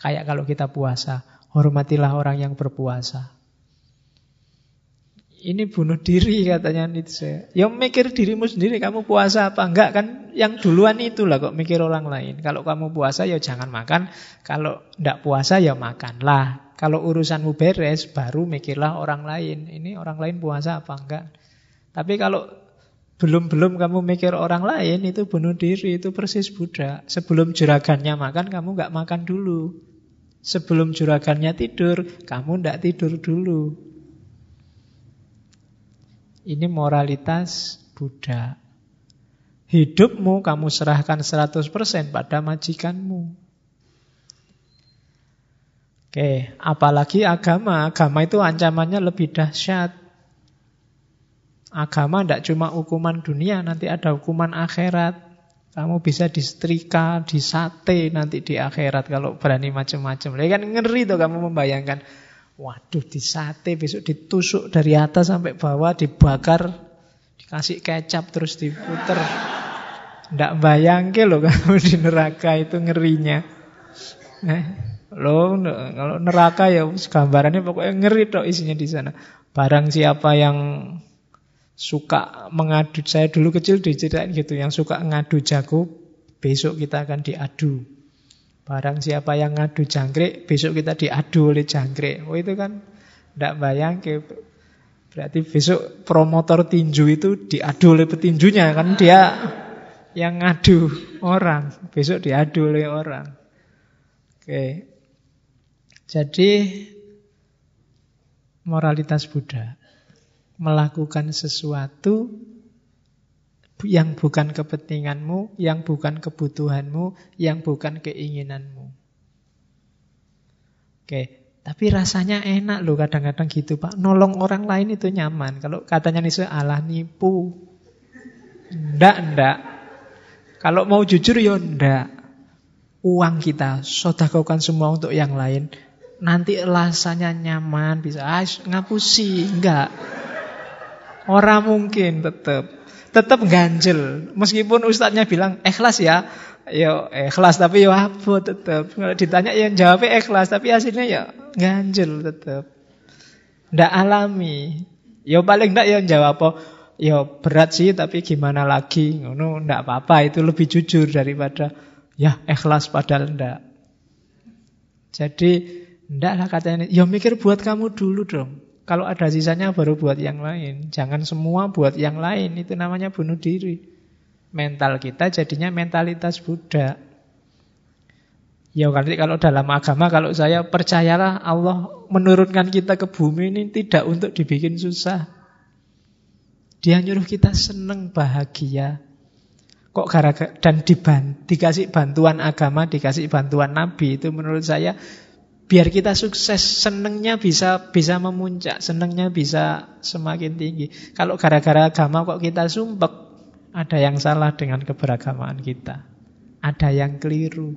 Kayak kalau kita puasa, hormatilah orang yang berpuasa. Ini bunuh diri katanya Nietzsche. Ya mikir dirimu sendiri, kamu puasa apa enggak kan? Yang duluan itulah kok mikir orang lain. Kalau kamu puasa ya jangan makan, kalau enggak puasa ya makanlah. Kalau urusanmu beres, baru mikirlah orang lain. Ini orang lain puasa apa enggak? Tapi kalau belum-belum kamu mikir orang lain, itu bunuh diri, itu persis budak. Sebelum juragannya makan, kamu enggak makan dulu. Sebelum juragannya tidur, kamu enggak tidur dulu. Ini moralitas Buddha. Hidupmu kamu serahkan 100% pada majikanmu. Oke, apalagi agama. Agama itu ancamannya lebih dahsyat. Agama tidak cuma hukuman dunia, nanti ada hukuman akhirat. Kamu bisa disetrika, disate nanti di akhirat kalau berani macam-macam. Ya kan ngeri tuh kamu membayangkan. Waduh, di sate besok ditusuk dari atas sampai bawah, dibakar, dikasih kecap terus diputer. Ndak bayangke loh kamu di neraka itu ngerinya. Eh, lo kalau neraka ya gambarannya pokoknya ngeri toh isinya di sana. Barang siapa yang suka mengadu, saya dulu kecil diceritain gitu, yang suka ngadu jago, besok kita akan diadu. Barang siapa yang ngadu jangkrik, besok kita diadu oleh jangkrik. Oh itu kan tidak bayang ke Berarti besok promotor tinju itu diadu oleh petinjunya kan dia yang ngadu orang, besok diadu oleh orang. Oke. Jadi moralitas Buddha melakukan sesuatu yang bukan kepentinganmu, yang bukan kebutuhanmu, yang bukan keinginanmu. Oke, tapi rasanya enak loh kadang-kadang gitu Pak. Nolong orang lain itu nyaman. Kalau katanya nih Allah nipu. Ndak, ndak. Kalau mau jujur ya ndak. Uang kita, sodakokan semua untuk yang lain. Nanti rasanya nyaman, bisa ah, ngapusi. Enggak. Orang mungkin tetap tetap ganjel. Meskipun ustadznya bilang ikhlas ya, yo ikhlas tapi yo apa tetap. Kalau ditanya yang jawabnya ikhlas tapi hasilnya ya ganjel tetap. Ndak alami. Ya paling ndak ya jawab apa? Ya berat sih tapi gimana lagi? Ngono ndak apa-apa itu lebih jujur daripada ya ikhlas padahal ndak. Jadi ndak lah katanya, ya mikir buat kamu dulu dong. Kalau ada sisanya baru buat yang lain. Jangan semua buat yang lain. Itu namanya bunuh diri. Mental kita jadinya mentalitas budak. Ya nanti kalau dalam agama kalau saya percayalah Allah menurunkan kita ke bumi ini tidak untuk dibikin susah. Dia nyuruh kita seneng bahagia. Kok gara-gara dan diban, dikasih bantuan agama, dikasih bantuan nabi itu menurut saya biar kita sukses senengnya bisa bisa memuncak, senengnya bisa semakin tinggi. Kalau gara-gara agama kok kita sumpek, ada yang salah dengan keberagamaan kita. Ada yang keliru.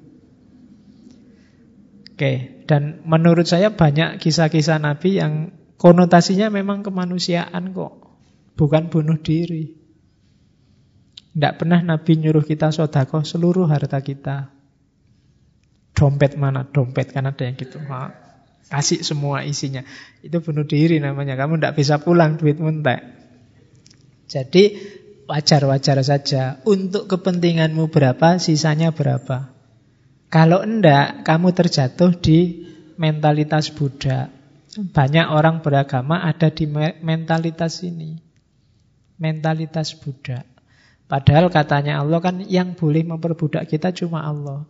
Oke, dan menurut saya banyak kisah-kisah Nabi yang konotasinya memang kemanusiaan kok, bukan bunuh diri. Tidak pernah Nabi nyuruh kita sodako seluruh harta kita. Dompet mana? Dompet kan ada yang gitu. Ha, kasih semua isinya. Itu bunuh diri namanya. Kamu tidak bisa pulang duit mentek. Jadi wajar-wajar saja. Untuk kepentinganmu berapa, sisanya berapa. Kalau enggak, kamu terjatuh di mentalitas Buddha. Banyak orang beragama ada di mentalitas ini. Mentalitas Buddha. Padahal katanya Allah kan yang boleh memperbudak kita cuma Allah.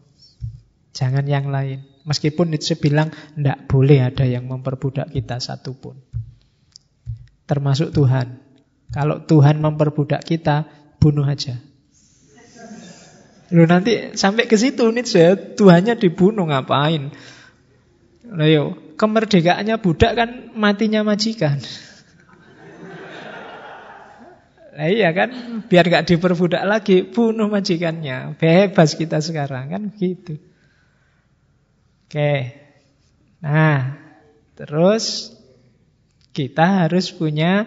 Jangan yang lain. Meskipun Nietzsche bilang tidak boleh ada yang memperbudak kita satupun. Termasuk Tuhan. Kalau Tuhan memperbudak kita, bunuh aja. Lu nanti sampai ke situ nih saya Tuhannya dibunuh ngapain? Nah, yo, kemerdekaannya budak kan matinya majikan. Nah, iya kan, biar gak diperbudak lagi, bunuh majikannya. Bebas kita sekarang kan gitu. Oke. Nah, terus kita harus punya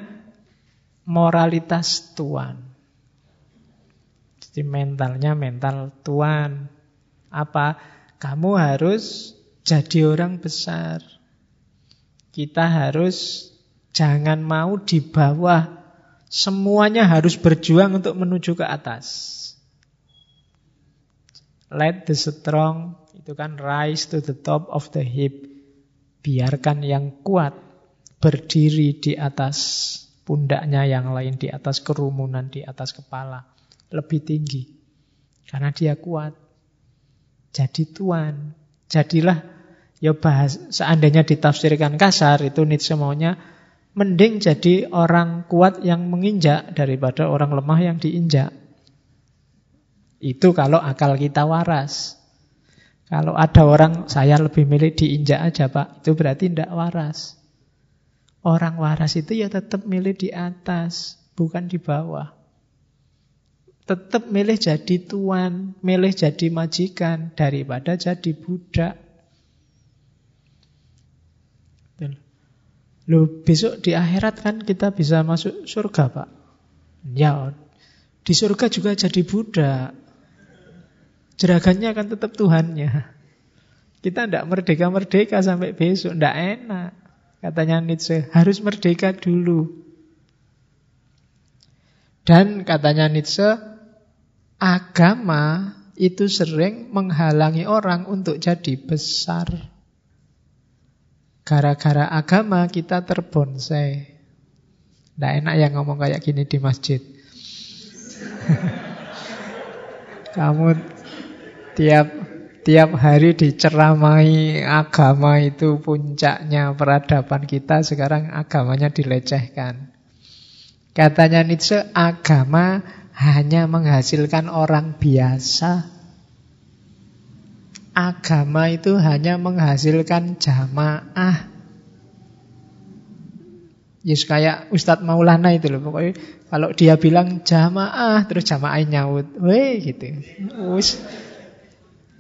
moralitas tuan. Jadi mentalnya mental tuan. Apa? Kamu harus jadi orang besar. Kita harus jangan mau di bawah. Semuanya harus berjuang untuk menuju ke atas. Let the strong itu kan rise to the top of the heap. Biarkan yang kuat berdiri di atas pundaknya yang lain, di atas kerumunan, di atas kepala lebih tinggi. Karena dia kuat. Jadi tuan. Jadilah ya bahas seandainya ditafsirkan kasar itu Nietzsche maunya mending jadi orang kuat yang menginjak daripada orang lemah yang diinjak. Itu kalau akal kita waras. Kalau ada orang saya lebih milih diinjak aja pak, itu berarti tidak waras. Orang waras itu ya tetap milih di atas, bukan di bawah. Tetap milih jadi tuan, milih jadi majikan daripada jadi budak. Loh, besok di akhirat kan kita bisa masuk surga, Pak. Ya, di surga juga jadi budak. Jeragannya akan tetap Tuhannya. Kita tidak merdeka-merdeka sampai besok, tidak enak. Katanya Nietzsche, harus merdeka dulu. Dan katanya Nietzsche, agama itu sering menghalangi orang untuk jadi besar. Gara-gara agama kita terbonsai. Tidak enak ya ngomong kayak gini di masjid. *laughs* Kamu tiap tiap hari diceramai agama itu puncaknya peradaban kita, sekarang agamanya dilecehkan. Katanya Nietzsche, agama hanya menghasilkan orang biasa. Agama itu hanya menghasilkan jamaah. Yes kayak Ustadz Maulana itu loh pokoknya kalau dia bilang jamaah terus jamaah nyaut, weh gitu. Us,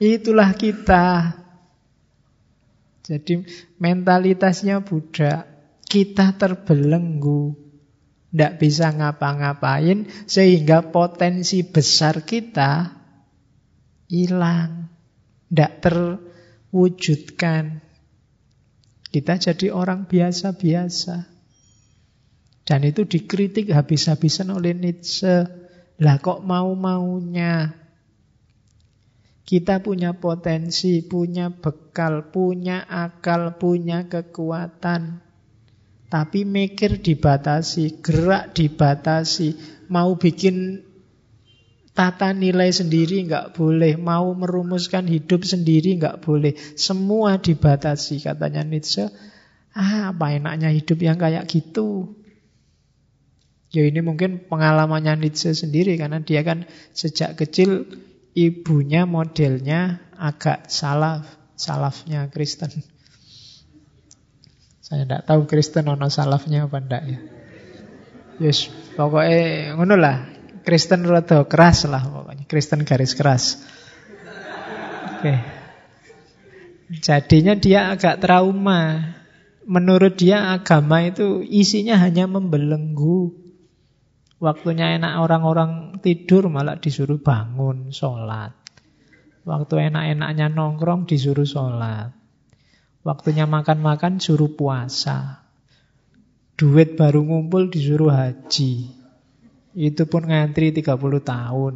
itulah kita. Jadi mentalitasnya Buddha, kita terbelenggu. Tidak bisa ngapa-ngapain sehingga potensi besar kita hilang. Tidak terwujudkan. Kita jadi orang biasa-biasa. Dan itu dikritik habis-habisan oleh Nietzsche. Lah kok mau-maunya? Kita punya potensi, punya bekal, punya akal, punya kekuatan. Tapi mikir dibatasi, gerak dibatasi. Mau bikin Tata nilai sendiri nggak boleh, mau merumuskan hidup sendiri nggak boleh. Semua dibatasi katanya Nietzsche. Ah, apa enaknya hidup yang kayak gitu? Ya ini mungkin pengalamannya Nietzsche sendiri karena dia kan sejak kecil ibunya modelnya agak salaf, salafnya Kristen. Saya tidak tahu Kristen ono salafnya apa enggak ya. Yes, pokoknya ngono lah. Kristen rada keras lah pokoknya. Kristen garis keras. Oke. Jadinya dia agak trauma. Menurut dia agama itu isinya hanya membelenggu. Waktunya enak orang-orang tidur malah disuruh bangun, sholat. Waktu enak-enaknya nongkrong disuruh sholat. Waktunya makan-makan suruh puasa. Duit baru ngumpul disuruh haji. Itu pun ngantri 30 tahun.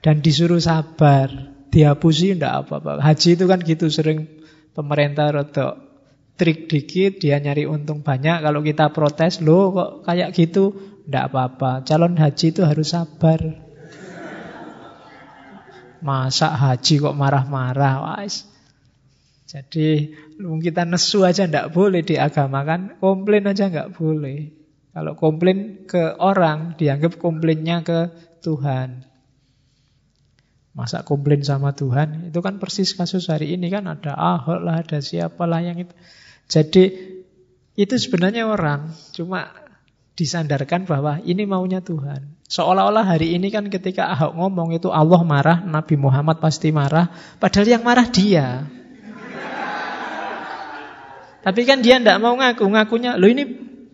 Dan disuruh sabar. Dihapusi enggak apa-apa. Haji itu kan gitu sering pemerintah rotok trik dikit, dia nyari untung banyak. Kalau kita protes, loh kok kayak gitu, enggak apa-apa. Calon haji itu harus sabar. Masa haji kok marah-marah, wais. Jadi kita nesu aja enggak boleh di agama kan, komplain aja enggak boleh. Kalau komplain ke orang, dianggap komplainnya ke Tuhan. Masa komplain sama Tuhan? Itu kan persis kasus hari ini kan ada Ahok lah, ada siapalah yang itu. Jadi itu sebenarnya orang, cuma disandarkan bahwa ini maunya Tuhan. Seolah-olah hari ini kan ketika Ahok ngomong itu Allah marah, Nabi Muhammad pasti marah, padahal yang marah dia. Tapi kan dia tidak mau ngaku, ngakunya, lo ini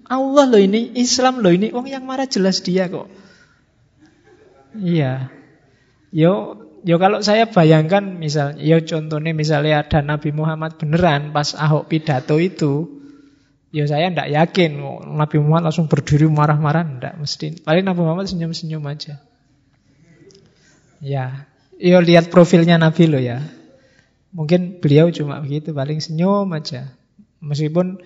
Allah loh ini, Islam loh ini, wong yang marah jelas dia kok. Iya. Yo, yo kalau saya bayangkan misalnya, yo contohnya misalnya ada Nabi Muhammad beneran pas Ahok pidato itu, yo saya ndak yakin Nabi Muhammad langsung berdiri marah-marah, ndak mesti. Paling Nabi Muhammad senyum-senyum aja. Ya, yo lihat profilnya Nabi lo ya. Mungkin beliau cuma begitu, paling senyum aja. Meskipun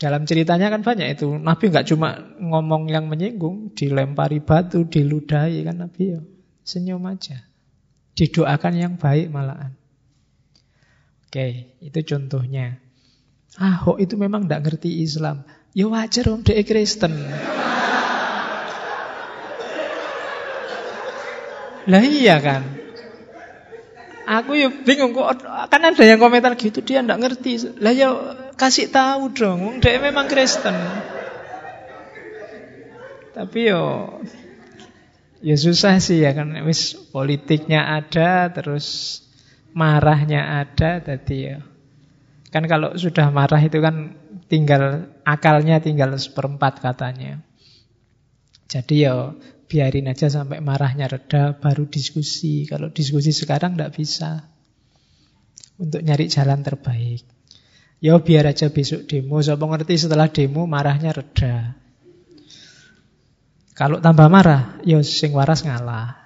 dalam ceritanya kan banyak itu. Nabi nggak cuma ngomong yang menyinggung, dilempari batu, diludahi kan Nabi ya. Senyum aja. Didoakan yang baik malahan. Oke, itu contohnya. Ahok itu memang nggak ngerti Islam. Ya wajar om dia Kristen. Lah iya kan. Aku ya bingung kok kan ada yang komentar gitu dia nggak ngerti. Lah ya Kasih tahu dong, dia memang Kristen. Tapi yo ya susah sih ya kan wis politiknya ada terus marahnya ada tadi ya. Kan kalau sudah marah itu kan tinggal akalnya tinggal seperempat katanya. Jadi ya biarin aja sampai marahnya reda baru diskusi. Kalau diskusi sekarang tidak bisa. Untuk nyari jalan terbaik. Ya biar aja besok demo. Siapa ngerti setelah demo marahnya reda. Kalau tambah marah, ya sing waras ngalah.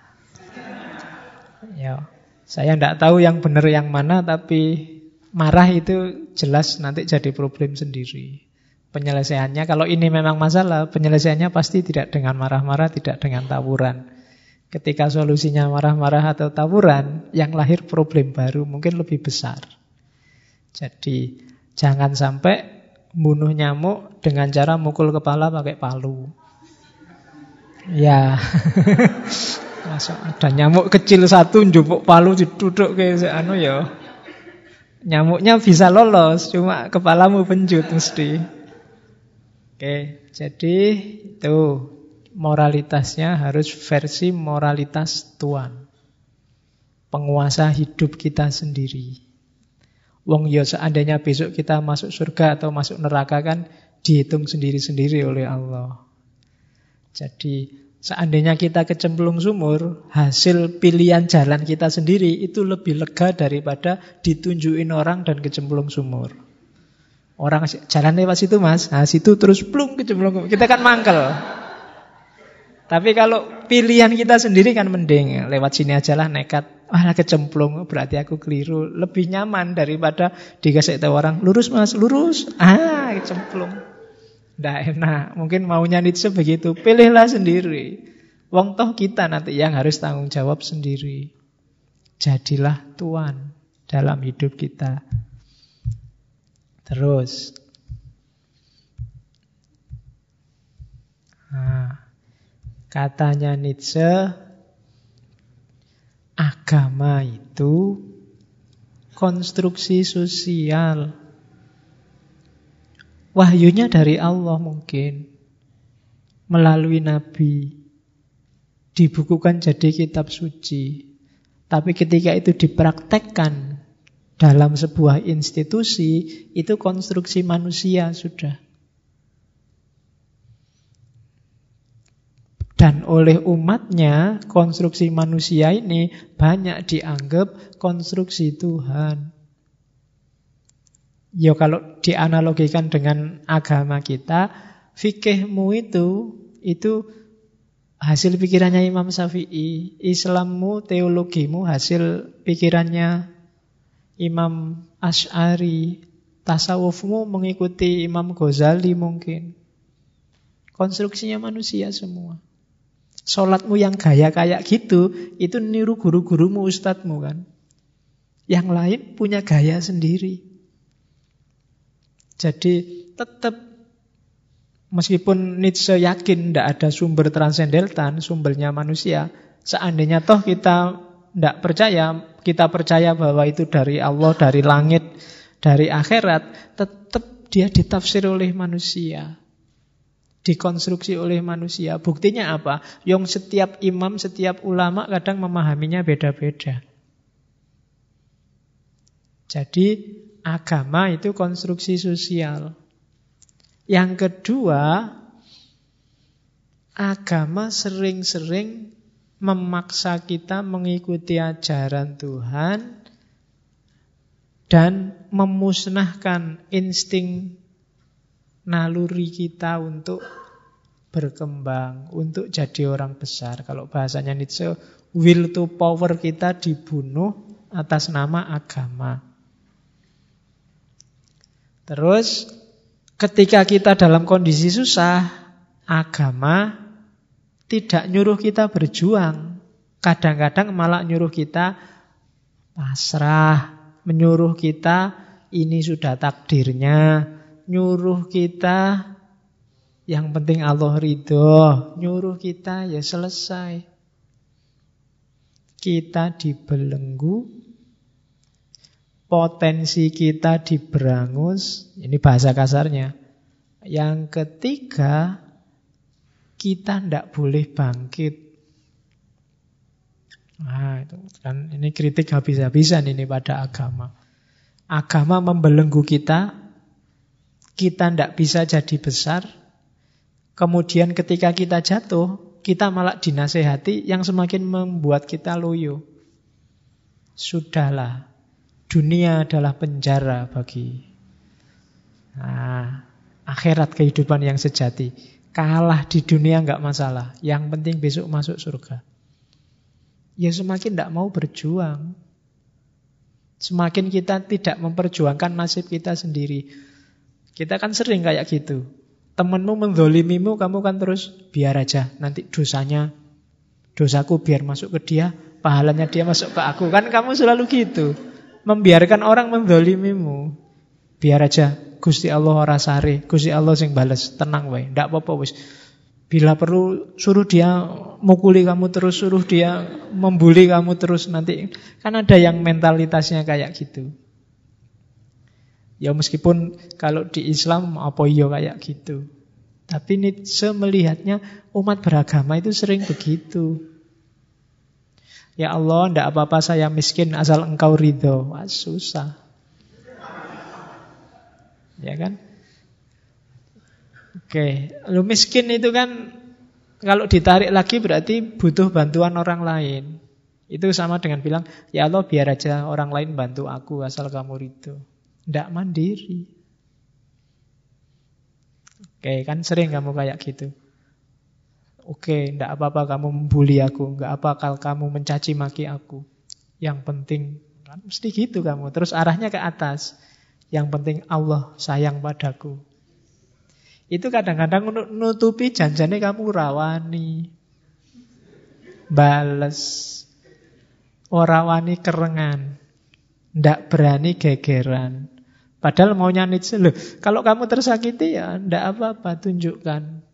Ya, saya tidak tahu yang benar yang mana, tapi marah itu jelas nanti jadi problem sendiri. Penyelesaiannya, kalau ini memang masalah, penyelesaiannya pasti tidak dengan marah-marah, tidak dengan tawuran. Ketika solusinya marah-marah atau tawuran, yang lahir problem baru mungkin lebih besar. Jadi Jangan sampai bunuh nyamuk dengan cara mukul kepala pakai palu. Ya. *laughs* Masa ada nyamuk kecil satu njupuk palu diduduk ke anu ya. Nyamuknya bisa lolos, cuma kepalamu penjut mesti. Oke, jadi itu moralitasnya harus versi moralitas Tuhan. Penguasa hidup kita sendiri. Wong ya seandainya besok kita masuk surga atau masuk neraka kan dihitung sendiri-sendiri oleh Allah. Jadi Seandainya kita kecemplung sumur, hasil pilihan jalan kita sendiri itu lebih lega daripada ditunjukin orang dan kecemplung sumur. Orang jalan lewat situ mas, nah situ terus plung kecemplung, kita kan mangkel. Tapi kalau pilihan kita sendiri kan mending lewat sini aja lah nekat. Ah kecemplung berarti aku keliru. Lebih nyaman daripada dikasih tahu orang lurus mas, lurus. Ah kecemplung. Tidak enak. Mungkin maunya Nietzsche begitu. Pilihlah sendiri. Wong toh kita nanti yang harus tanggung jawab sendiri. Jadilah tuan dalam hidup kita. Terus. Nah, Katanya Nietzsche, agama itu konstruksi sosial. Wahyunya dari Allah mungkin. Melalui Nabi. Dibukukan jadi kitab suci. Tapi ketika itu dipraktekkan dalam sebuah institusi, itu konstruksi manusia sudah. Dan oleh umatnya, konstruksi manusia ini banyak dianggap konstruksi Tuhan. Ya kalau dianalogikan dengan agama kita, fikihmu itu itu hasil pikirannya Imam Syafi'i, Islammu, teologimu hasil pikirannya Imam Ash'ari, tasawufmu mengikuti Imam Ghazali mungkin. Konstruksinya manusia semua. Sholatmu yang gaya kayak gitu, itu niru guru-gurumu, ustadzmu kan. Yang lain punya gaya sendiri. Jadi tetap meskipun Nietzsche yakin tidak ada sumber transendental, sumbernya manusia, seandainya toh kita tidak percaya, kita percaya bahwa itu dari Allah, dari langit, dari akhirat, tetap dia ditafsir oleh manusia dikonstruksi oleh manusia. Buktinya apa? Yang setiap imam, setiap ulama kadang memahaminya beda-beda. Jadi agama itu konstruksi sosial. Yang kedua, agama sering-sering memaksa kita mengikuti ajaran Tuhan dan memusnahkan insting naluri kita untuk berkembang, untuk jadi orang besar. Kalau bahasanya Nietzsche, will to power kita dibunuh atas nama agama. Terus ketika kita dalam kondisi susah, agama tidak nyuruh kita berjuang. Kadang-kadang malah nyuruh kita pasrah, menyuruh kita ini sudah takdirnya, nyuruh kita yang penting Allah ridho, nyuruh kita ya selesai. Kita dibelenggu, potensi kita diberangus, ini bahasa kasarnya. Yang ketiga, kita tidak boleh bangkit. Nah, itu kan ini kritik habis-habisan ini pada agama. Agama membelenggu kita, kita tidak bisa jadi besar. Kemudian ketika kita jatuh, kita malah dinasehati yang semakin membuat kita loyo. Sudahlah, dunia adalah penjara bagi nah, akhirat kehidupan yang sejati. Kalah di dunia nggak masalah, yang penting besok masuk surga. Ya semakin tidak mau berjuang. Semakin kita tidak memperjuangkan nasib kita sendiri. Kita kan sering kayak gitu. Temenmu mendolimimu, kamu kan terus biar aja. Nanti dosanya, dosaku biar masuk ke dia, pahalanya dia masuk ke aku. Kan kamu selalu gitu. Membiarkan orang mendolimimu. Biar aja, Gusti Allah ora sare, Gusti Allah sing bales, tenang wae, ndak apa-apa wis. Bila perlu suruh dia mukuli kamu terus, suruh dia membuli kamu terus nanti. Kan ada yang mentalitasnya kayak gitu. Ya meskipun kalau di Islam apa iya kayak gitu. Tapi Nietzsche melihatnya umat beragama itu sering begitu. Ya Allah, ndak apa-apa saya miskin asal engkau ridho. Wah, susah. Ya kan? Oke, lu miskin itu kan Kalau ditarik lagi berarti butuh bantuan orang lain. Itu sama dengan bilang, ya Allah biar aja orang lain bantu aku asal kamu ridho. Tidak mandiri. Oke, kan sering kamu kayak gitu. Oke, tidak apa-apa kamu membuli aku, nggak apa kalau kamu mencaci maki aku. Yang penting, kan mesti gitu kamu. Terus arahnya ke atas. Yang penting Allah sayang padaku. Itu kadang-kadang nutupi janjane kamu rawani. Bales. Orawani kerengan. Ndak berani gegeran. Padahal maunya Nietzsche loh. Kalau kamu tersakiti ya ndak apa-apa, tunjukkan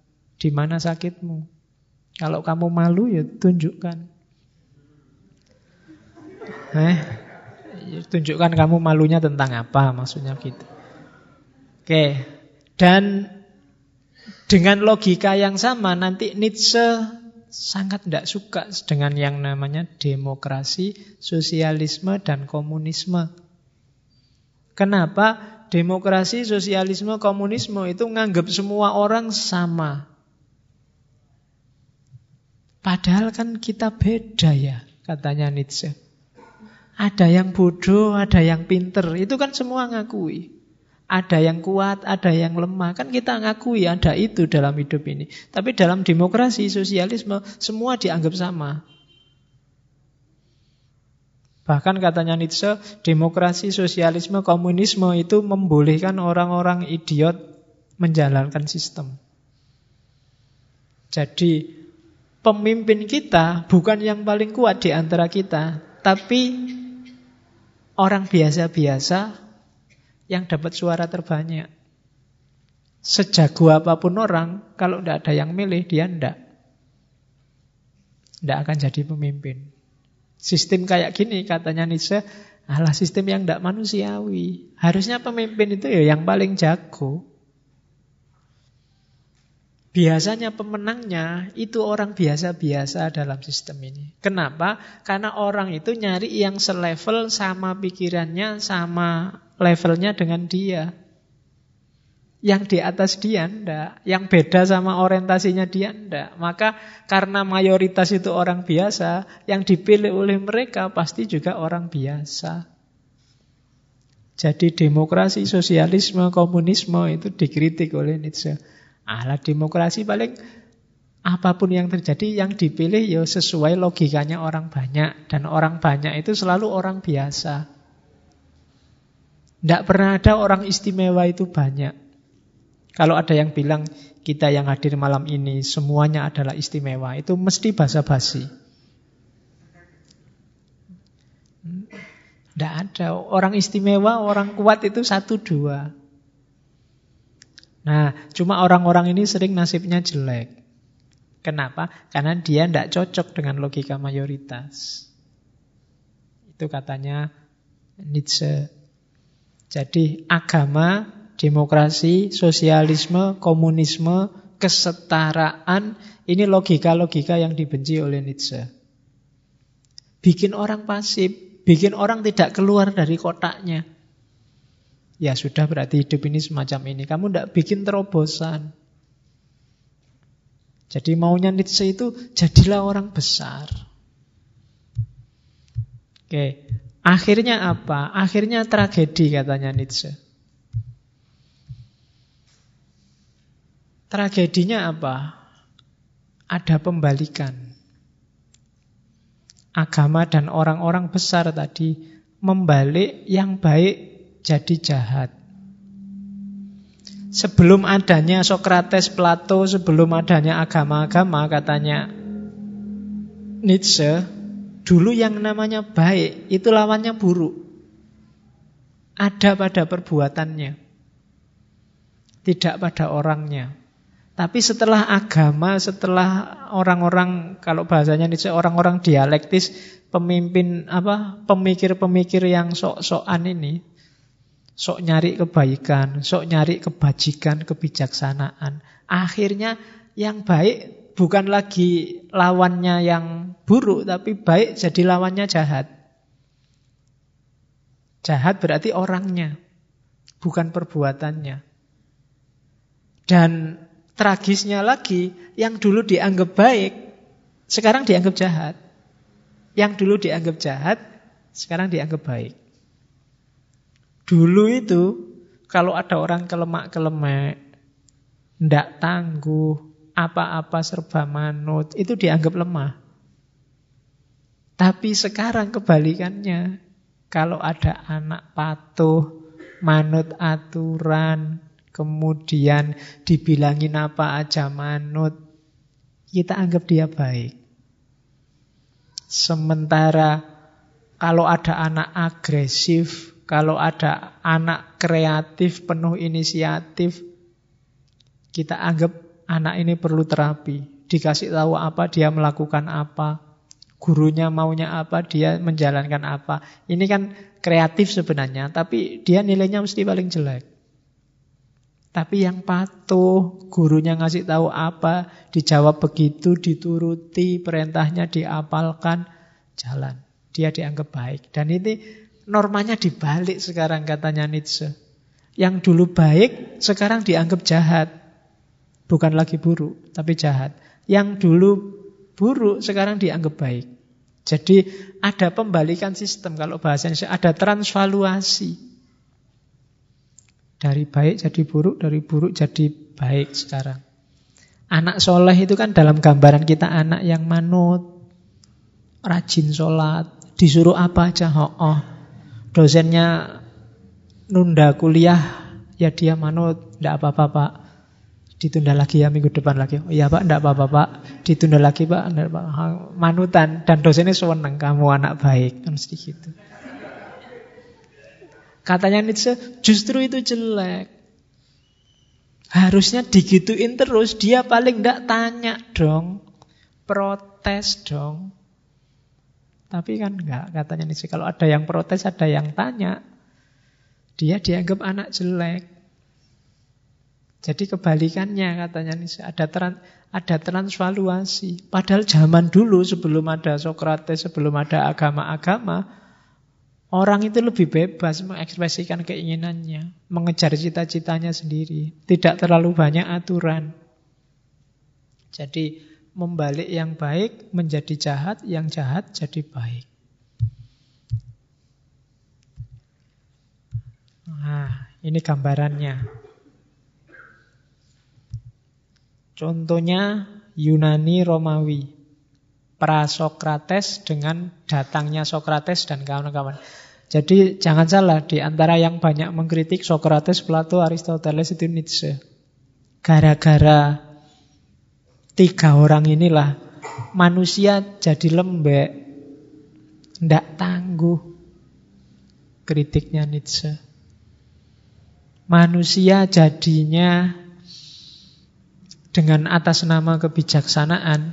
di mana sakitmu. Kalau kamu malu ya tunjukkan. Eh, tunjukkan kamu malunya tentang apa maksudnya gitu. Oke, dan dengan logika yang sama nanti Nietzsche sangat tidak suka dengan yang namanya demokrasi, sosialisme, dan komunisme. Kenapa? Demokrasi, sosialisme, komunisme itu nganggap semua orang sama. Padahal kan kita beda ya, katanya Nietzsche. Ada yang bodoh, ada yang pinter. Itu kan semua ngakui. Ada yang kuat, ada yang lemah. Kan kita ngakui ada itu dalam hidup ini. Tapi dalam demokrasi, sosialisme, semua dianggap sama. Bahkan katanya Nietzsche, demokrasi, sosialisme, komunisme itu membolehkan orang-orang idiot menjalankan sistem. Jadi pemimpin kita bukan yang paling kuat di antara kita, tapi orang biasa-biasa yang dapat suara terbanyak. Sejago apa pun orang, kalau tidak ada yang milih, dia tidak. Tidak akan jadi pemimpin. Sistem kayak gini, katanya Nietzsche, adalah sistem yang tidak manusiawi. Harusnya pemimpin itu ya yang paling jago. Biasanya pemenangnya itu orang biasa-biasa dalam sistem ini. Kenapa? Karena orang itu nyari yang selevel sama pikirannya, sama levelnya dengan dia. Yang di atas dia ndak, yang beda sama orientasinya dia ndak. Maka karena mayoritas itu orang biasa, yang dipilih oleh mereka pasti juga orang biasa. Jadi demokrasi, sosialisme, komunisme itu dikritik oleh Nietzsche. Alat demokrasi paling apa pun yang terjadi yang dipilih ya sesuai logikanya orang banyak dan orang banyak itu selalu orang biasa. Tidak pernah ada orang istimewa itu banyak. Kalau ada yang bilang kita yang hadir malam ini semuanya adalah istimewa, itu mesti basa-basi. Tidak ada. Orang istimewa, orang kuat itu satu dua. Nah, cuma orang-orang ini sering nasibnya jelek. Kenapa? Karena dia tidak cocok dengan logika mayoritas. Itu katanya Nietzsche. Jadi agama, demokrasi, sosialisme, komunisme, kesetaraan, ini logika-logika yang dibenci oleh Nietzsche. Bikin orang pasif, bikin orang tidak keluar dari kotaknya. Ya sudah berarti hidup ini semacam ini. Kamu tidak bikin terobosan. Jadi maunya Nietzsche itu jadilah orang besar. Oke, akhirnya apa? Akhirnya tragedi katanya Nietzsche. Tragedinya apa? Ada pembalikan. Agama dan orang-orang besar tadi membalik yang baik jadi jahat. Sebelum adanya Sokrates, Plato, sebelum adanya agama-agama katanya Nietzsche, dulu yang namanya baik itu lawannya buruk. Ada pada perbuatannya. Tidak pada orangnya. Tapi setelah agama, setelah orang-orang kalau bahasanya Nietzsche orang-orang dialektis, pemimpin apa pemikir-pemikir yang sok-sokan ini sok nyari kebaikan, sok nyari kebajikan, kebijaksanaan. Akhirnya yang baik bukan lagi lawannya yang buruk, tapi baik jadi lawannya jahat. Jahat berarti orangnya, bukan perbuatannya. Dan tragisnya lagi, yang dulu dianggap baik, sekarang dianggap jahat. Yang dulu dianggap jahat, sekarang dianggap baik. Dulu itu, kalau ada orang kelemak-kelemek, ndak tangguh, apa-apa serba manut, itu dianggap lemah. Tapi sekarang kebalikannya, kalau ada anak patuh, manut aturan, kemudian dibilangin apa aja manut, kita anggap dia baik. Sementara kalau ada anak agresif, kalau ada anak kreatif, penuh inisiatif, kita anggap anak ini perlu terapi. Dikasih tahu apa, dia melakukan apa. Gurunya maunya apa, dia menjalankan apa. Ini kan kreatif sebenarnya, tapi dia nilainya mesti paling jelek. Tapi yang patuh, gurunya ngasih tahu apa, dijawab begitu, dituruti, perintahnya diapalkan, jalan. Dia dianggap baik. Dan ini normanya dibalik sekarang katanya Nietzsche. Yang dulu baik, sekarang dianggap jahat. Bukan lagi buruk, tapi jahat. Yang dulu buruk sekarang dianggap baik. Jadi ada pembalikan sistem kalau bahasanya ada transvaluasi. Dari baik jadi buruk, dari buruk jadi baik sekarang. Anak soleh itu kan dalam gambaran kita anak yang manut, rajin sholat, disuruh apa aja, oh, oh. Dosennya nunda kuliah, ya dia manut, tidak apa-apa pak ditunda lagi ya minggu depan lagi. Oh iya Pak, enggak apa-apa Pak. Ditunda lagi Pak, enggak Pak. Manutan dan dosennya seneng kamu anak baik kan mesti gitu. Katanya Nietzsche, justru itu jelek. Harusnya digituin terus, dia paling enggak tanya dong. Protes dong. Tapi kan enggak, katanya Nietzsche. Kalau ada yang protes, ada yang tanya. Dia dianggap anak jelek. Jadi kebalikannya katanya nih ada trans, ada transvaluasi. Padahal zaman dulu sebelum ada Sokrates, sebelum ada agama-agama, orang itu lebih bebas mengekspresikan keinginannya, mengejar cita-citanya sendiri, tidak terlalu banyak aturan. Jadi membalik yang baik menjadi jahat, yang jahat jadi baik. Nah, ini gambarannya. Contohnya Yunani Romawi. Prasokrates dengan datangnya Sokrates dan kawan-kawan. Jadi jangan salah, di antara yang banyak mengkritik Sokrates, Plato, Aristoteles itu Nietzsche. Gara-gara tiga orang inilah manusia jadi lembek, tidak tangguh kritiknya Nietzsche. Manusia jadinya dengan atas nama kebijaksanaan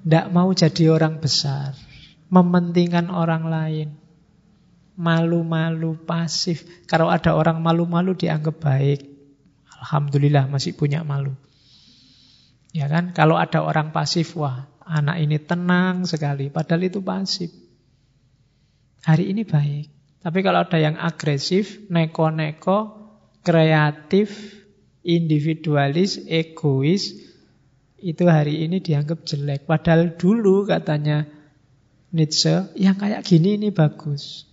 tidak mau jadi orang besar, mementingkan orang lain, malu-malu, pasif. Kalau ada orang malu-malu dianggap baik, alhamdulillah masih punya malu. Ya kan? Kalau ada orang pasif, wah anak ini tenang sekali, padahal itu pasif. Hari ini baik. Tapi kalau ada yang agresif, neko-neko, kreatif, individualis, egois, itu hari ini dianggap jelek. Padahal dulu katanya Nietzsche, yang kayak gini ini bagus.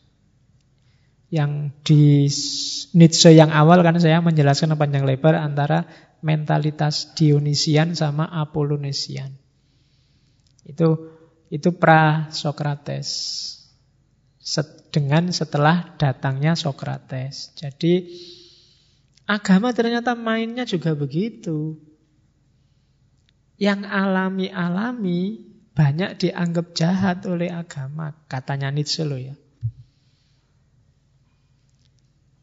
Yang di Nietzsche yang awal kan saya menjelaskan panjang lebar antara mentalitas Dionisian sama Apollonesian. Itu itu pra Sokrates. Dengan setelah datangnya Sokrates. Jadi Agama ternyata mainnya juga begitu. Yang alami-alami banyak dianggap jahat oleh agama, katanya Nietzsche loh ya.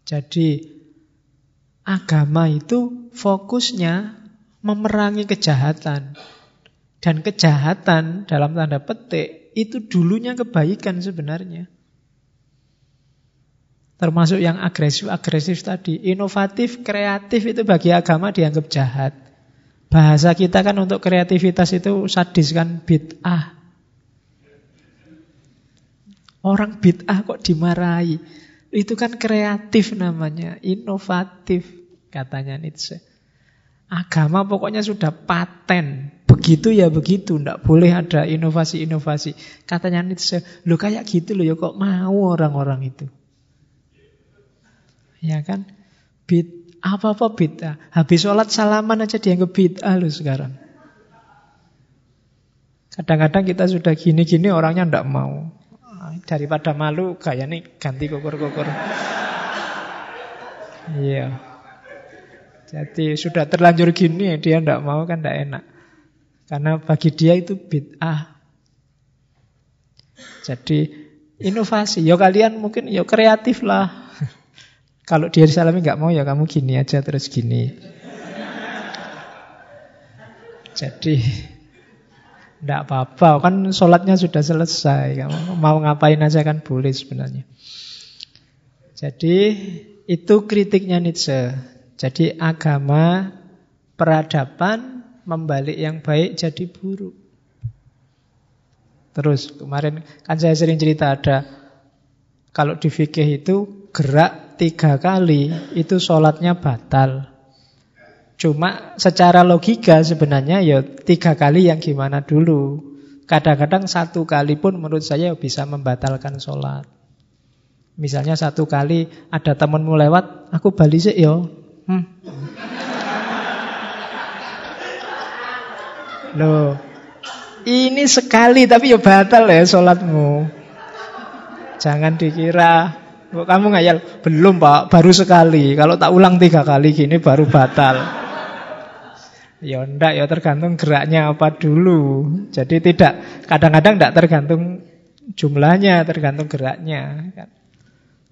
Jadi agama itu fokusnya memerangi kejahatan. Dan kejahatan dalam tanda petik itu dulunya kebaikan sebenarnya. Termasuk yang agresif-agresif tadi. Inovatif, kreatif itu bagi agama dianggap jahat. Bahasa kita kan untuk kreativitas itu sadis kan bid'ah. Orang bid'ah kok dimarahi. Itu kan kreatif namanya, inovatif katanya Nietzsche. Agama pokoknya sudah paten. Begitu ya begitu, tidak boleh ada inovasi-inovasi. Katanya Nietzsche, lo kayak gitu loh ya kok mau orang-orang itu. Ya kan? Bid, apa-apa bid'ah. Habis sholat salaman aja dianggap bid'ah loh sekarang. Kadang-kadang kita sudah gini-gini orangnya tidak mau. Daripada malu, kayak nih ganti kukur-kukur. Iya. Jadi sudah terlanjur gini dia tidak mau kan tidak enak. Karena bagi dia itu bid'ah. Jadi inovasi. Ya kalian mungkin ya kreatif lah. *laughs* Kalau dia salami nggak mau ya kamu gini aja terus gini. Jadi tidak apa-apa, kan sholatnya sudah selesai. Kamu mau ngapain aja kan boleh sebenarnya. Jadi itu kritiknya Nietzsche. Jadi agama peradaban membalik yang baik jadi buruk. Terus kemarin kan saya sering cerita ada kalau di fikih itu gerak tiga kali itu sholatnya batal. Cuma secara logika sebenarnya ya tiga kali yang gimana dulu. Kadang-kadang satu kali pun menurut saya bisa membatalkan sholat. Misalnya satu kali ada temanmu lewat, aku balik sih yo, Hmm. Loh, ini sekali tapi ya batal ya sholatmu. Jangan dikira kamu ngayal belum pak baru sekali. Kalau tak ulang tiga kali gini baru batal. Ya ndak ya tergantung geraknya apa dulu. Jadi tidak kadang-kadang tidak tergantung jumlahnya, tergantung geraknya.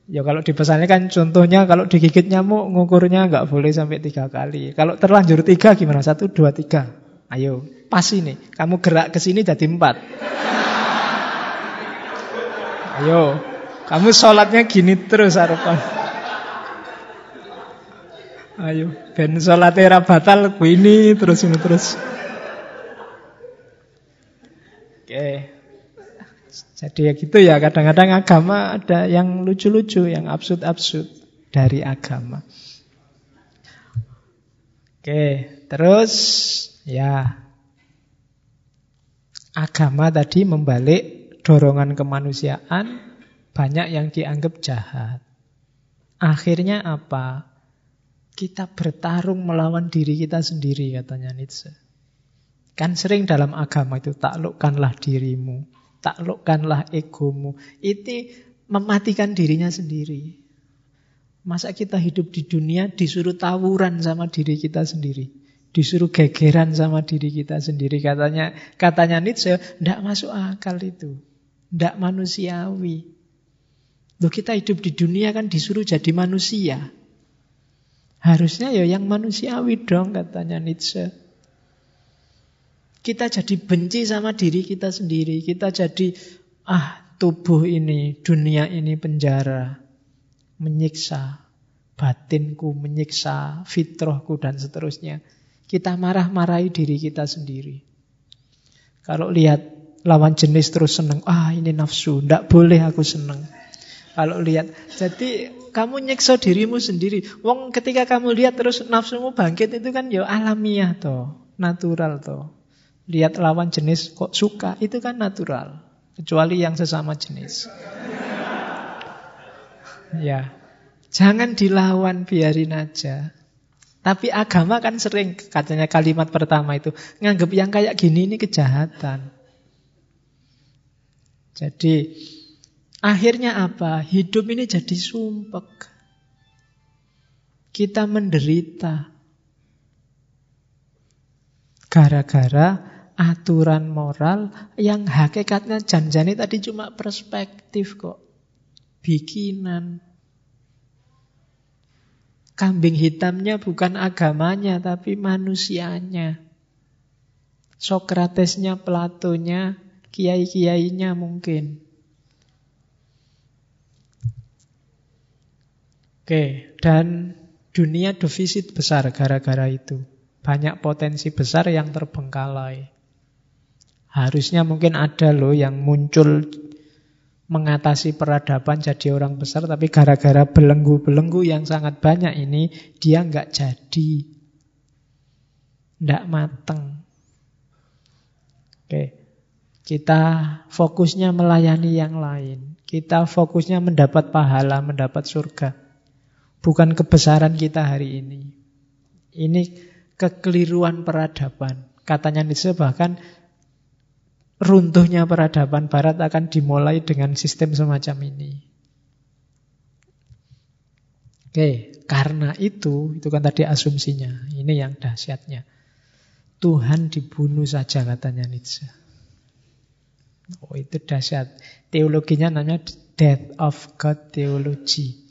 Ya kalau dipesannya kan contohnya kalau digigit nyamuk ngukurnya nggak boleh sampai tiga kali. Kalau terlanjur tiga gimana? Satu, dua, tiga. Ayo, pas ini. Kamu gerak ke sini jadi empat. Ayo, kamu sholatnya gini terus harapan. Ayo, ben sholatnya batal, ini terus ini terus. Oke. Jadi ya gitu ya, kadang-kadang agama ada yang lucu-lucu, yang absurd-absurd dari agama. Oke, terus ya agama tadi membalik dorongan kemanusiaan banyak yang dianggap jahat. Akhirnya apa? Kita bertarung melawan diri kita sendiri katanya Nietzsche. Kan sering dalam agama itu taklukkanlah dirimu taklukkanlah egomu. Itu mematikan dirinya sendiri. Masa kita hidup di dunia disuruh tawuran sama diri kita sendiri. Disuruh gegeran sama diri kita sendiri. Katanya katanya Nietzsche, tidak masuk akal itu. Tidak manusiawi. Loh kita hidup di dunia kan disuruh jadi manusia. Harusnya ya yang manusiawi dong katanya Nietzsche. Kita jadi benci sama diri kita sendiri. Kita jadi, ah tubuh ini, dunia ini penjara. Menyiksa batinku, menyiksa fitrahku dan seterusnya. Kita marah-marahi diri kita sendiri. Kalau lihat lawan jenis terus seneng, ah ini nafsu, tidak boleh aku seneng. Kalau lihat, jadi kamu nyiksa dirimu sendiri. Wong ketika kamu lihat terus nafsumu bangkit itu kan ya alamiah toh, natural toh. Lihat lawan jenis kok suka, itu kan natural. Kecuali yang sesama jenis. Ya, jangan dilawan, biarin aja. Tapi agama kan sering, katanya kalimat pertama itu, nganggap yang kayak gini ini kejahatan. Jadi, akhirnya apa? Hidup ini jadi sumpek. Kita menderita. Gara-gara aturan moral yang hakikatnya janjani tadi cuma perspektif kok. Bikinan. Kambing hitamnya bukan agamanya tapi manusianya. Sokratesnya, Platonya, kiai-kiainya mungkin. Oke, dan dunia defisit besar gara-gara itu. Banyak potensi besar yang terbengkalai. Harusnya mungkin ada loh yang muncul mengatasi peradaban jadi orang besar, tapi gara-gara belenggu-belenggu yang sangat banyak ini, dia nggak jadi. Tidak mateng. Oke. Kita fokusnya melayani yang lain. Kita fokusnya mendapat pahala, mendapat surga. Bukan kebesaran kita hari ini. Ini kekeliruan peradaban. Katanya Nietzsche bahkan runtuhnya peradaban barat akan dimulai dengan sistem semacam ini. Oke, karena itu, itu kan tadi asumsinya. Ini yang dahsyatnya. Tuhan dibunuh saja katanya Nietzsche. Oh itu dahsyat. Teologinya namanya Death of God Theology.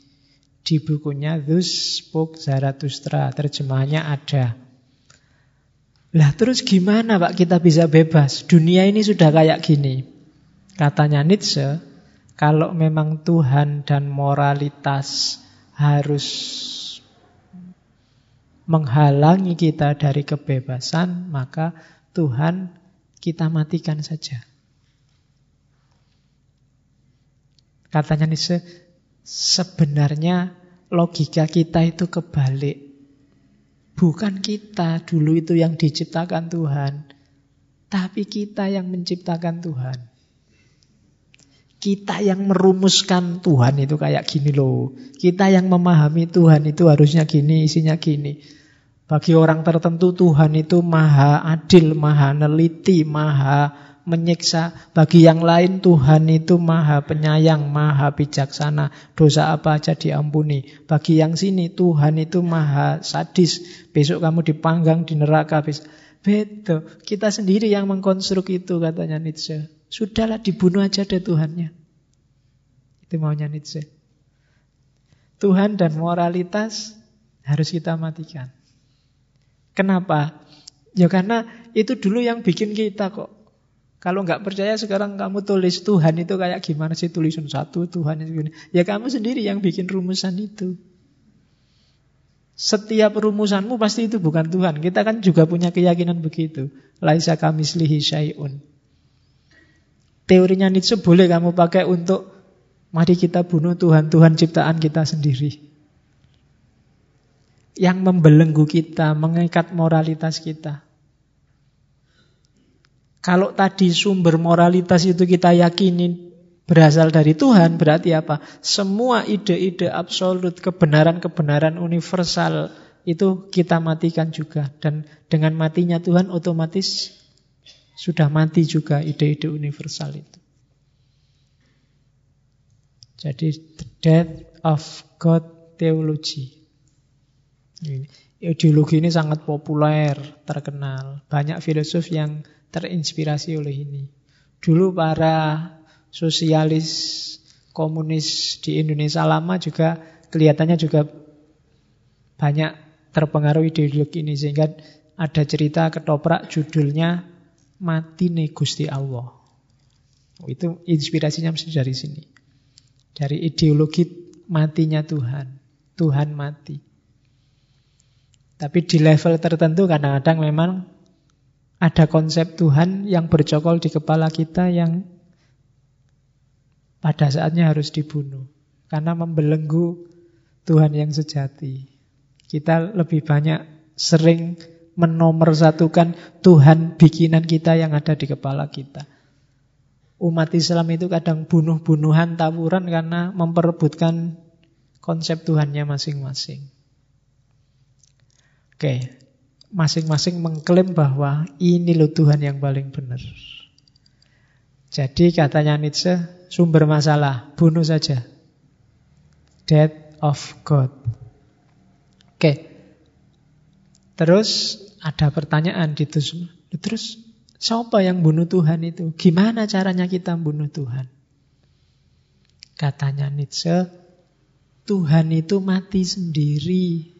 Di bukunya Thus Spoke Zarathustra. Terjemahannya ada. Lah terus gimana Pak kita bisa bebas? Dunia ini sudah kayak gini. Katanya Nietzsche, kalau memang Tuhan dan moralitas harus menghalangi kita dari kebebasan, maka Tuhan kita matikan saja. Katanya Nietzsche, Sebenarnya logika kita itu kebalik. Bukan kita dulu itu yang diciptakan Tuhan, tapi kita yang menciptakan Tuhan. Kita yang merumuskan Tuhan itu kayak gini loh. Kita yang memahami Tuhan itu harusnya gini, isinya gini. Bagi orang tertentu Tuhan itu maha adil, maha neliti, maha menyiksa. Bagi yang lain Tuhan itu maha penyayang, maha bijaksana. Dosa apa aja diampuni. Bagi yang sini Tuhan itu maha sadis. Besok kamu dipanggang di neraka. Beda. Kita sendiri yang mengkonstruk itu katanya Nietzsche. Sudahlah dibunuh aja deh Tuhannya. Itu maunya Nietzsche. Tuhan dan moralitas harus kita matikan. Kenapa? Ya karena itu dulu yang bikin kita kok. Kalau nggak percaya sekarang kamu tulis Tuhan itu kayak gimana sih tulisan satu Tuhan itu gini. Ya kamu sendiri yang bikin rumusan itu. Setiap rumusanmu pasti itu bukan Tuhan. Kita kan juga punya keyakinan begitu. Laisa kamislihi syai'un. Teorinya Nietzsche boleh kamu pakai untuk mari kita bunuh Tuhan, Tuhan ciptaan kita sendiri. Yang membelenggu kita, mengikat moralitas kita. Kalau tadi sumber moralitas itu kita yakini berasal dari Tuhan, berarti apa? Semua ide-ide absolut, kebenaran-kebenaran universal itu kita matikan juga. Dan dengan matinya Tuhan otomatis sudah mati juga ide-ide universal itu. Jadi the death of God theology. Ideologi ini sangat populer, terkenal. Banyak filosof yang terinspirasi oleh ini. Dulu para sosialis komunis di Indonesia lama juga kelihatannya juga banyak terpengaruh ideologi ini sehingga ada cerita ketoprak judulnya Mati nih Gusti Allah. Itu inspirasinya mesti dari sini. Dari ideologi matinya Tuhan. Tuhan mati. Tapi di level tertentu kadang-kadang memang ada konsep Tuhan yang bercokol di kepala kita yang pada saatnya harus dibunuh. Karena membelenggu Tuhan yang sejati. Kita lebih banyak sering menomorsatukan Tuhan bikinan kita yang ada di kepala kita. Umat Islam itu kadang bunuh-bunuhan, tawuran karena memperebutkan konsep Tuhannya masing-masing. Oke, masing-masing mengklaim bahwa ini loh Tuhan yang paling benar. Jadi katanya Nietzsche, sumber masalah, bunuh saja. Death of God. Oke. Terus ada pertanyaan di itu. Terus siapa yang bunuh Tuhan itu? Gimana caranya kita bunuh Tuhan? Katanya Nietzsche, Tuhan itu mati sendiri.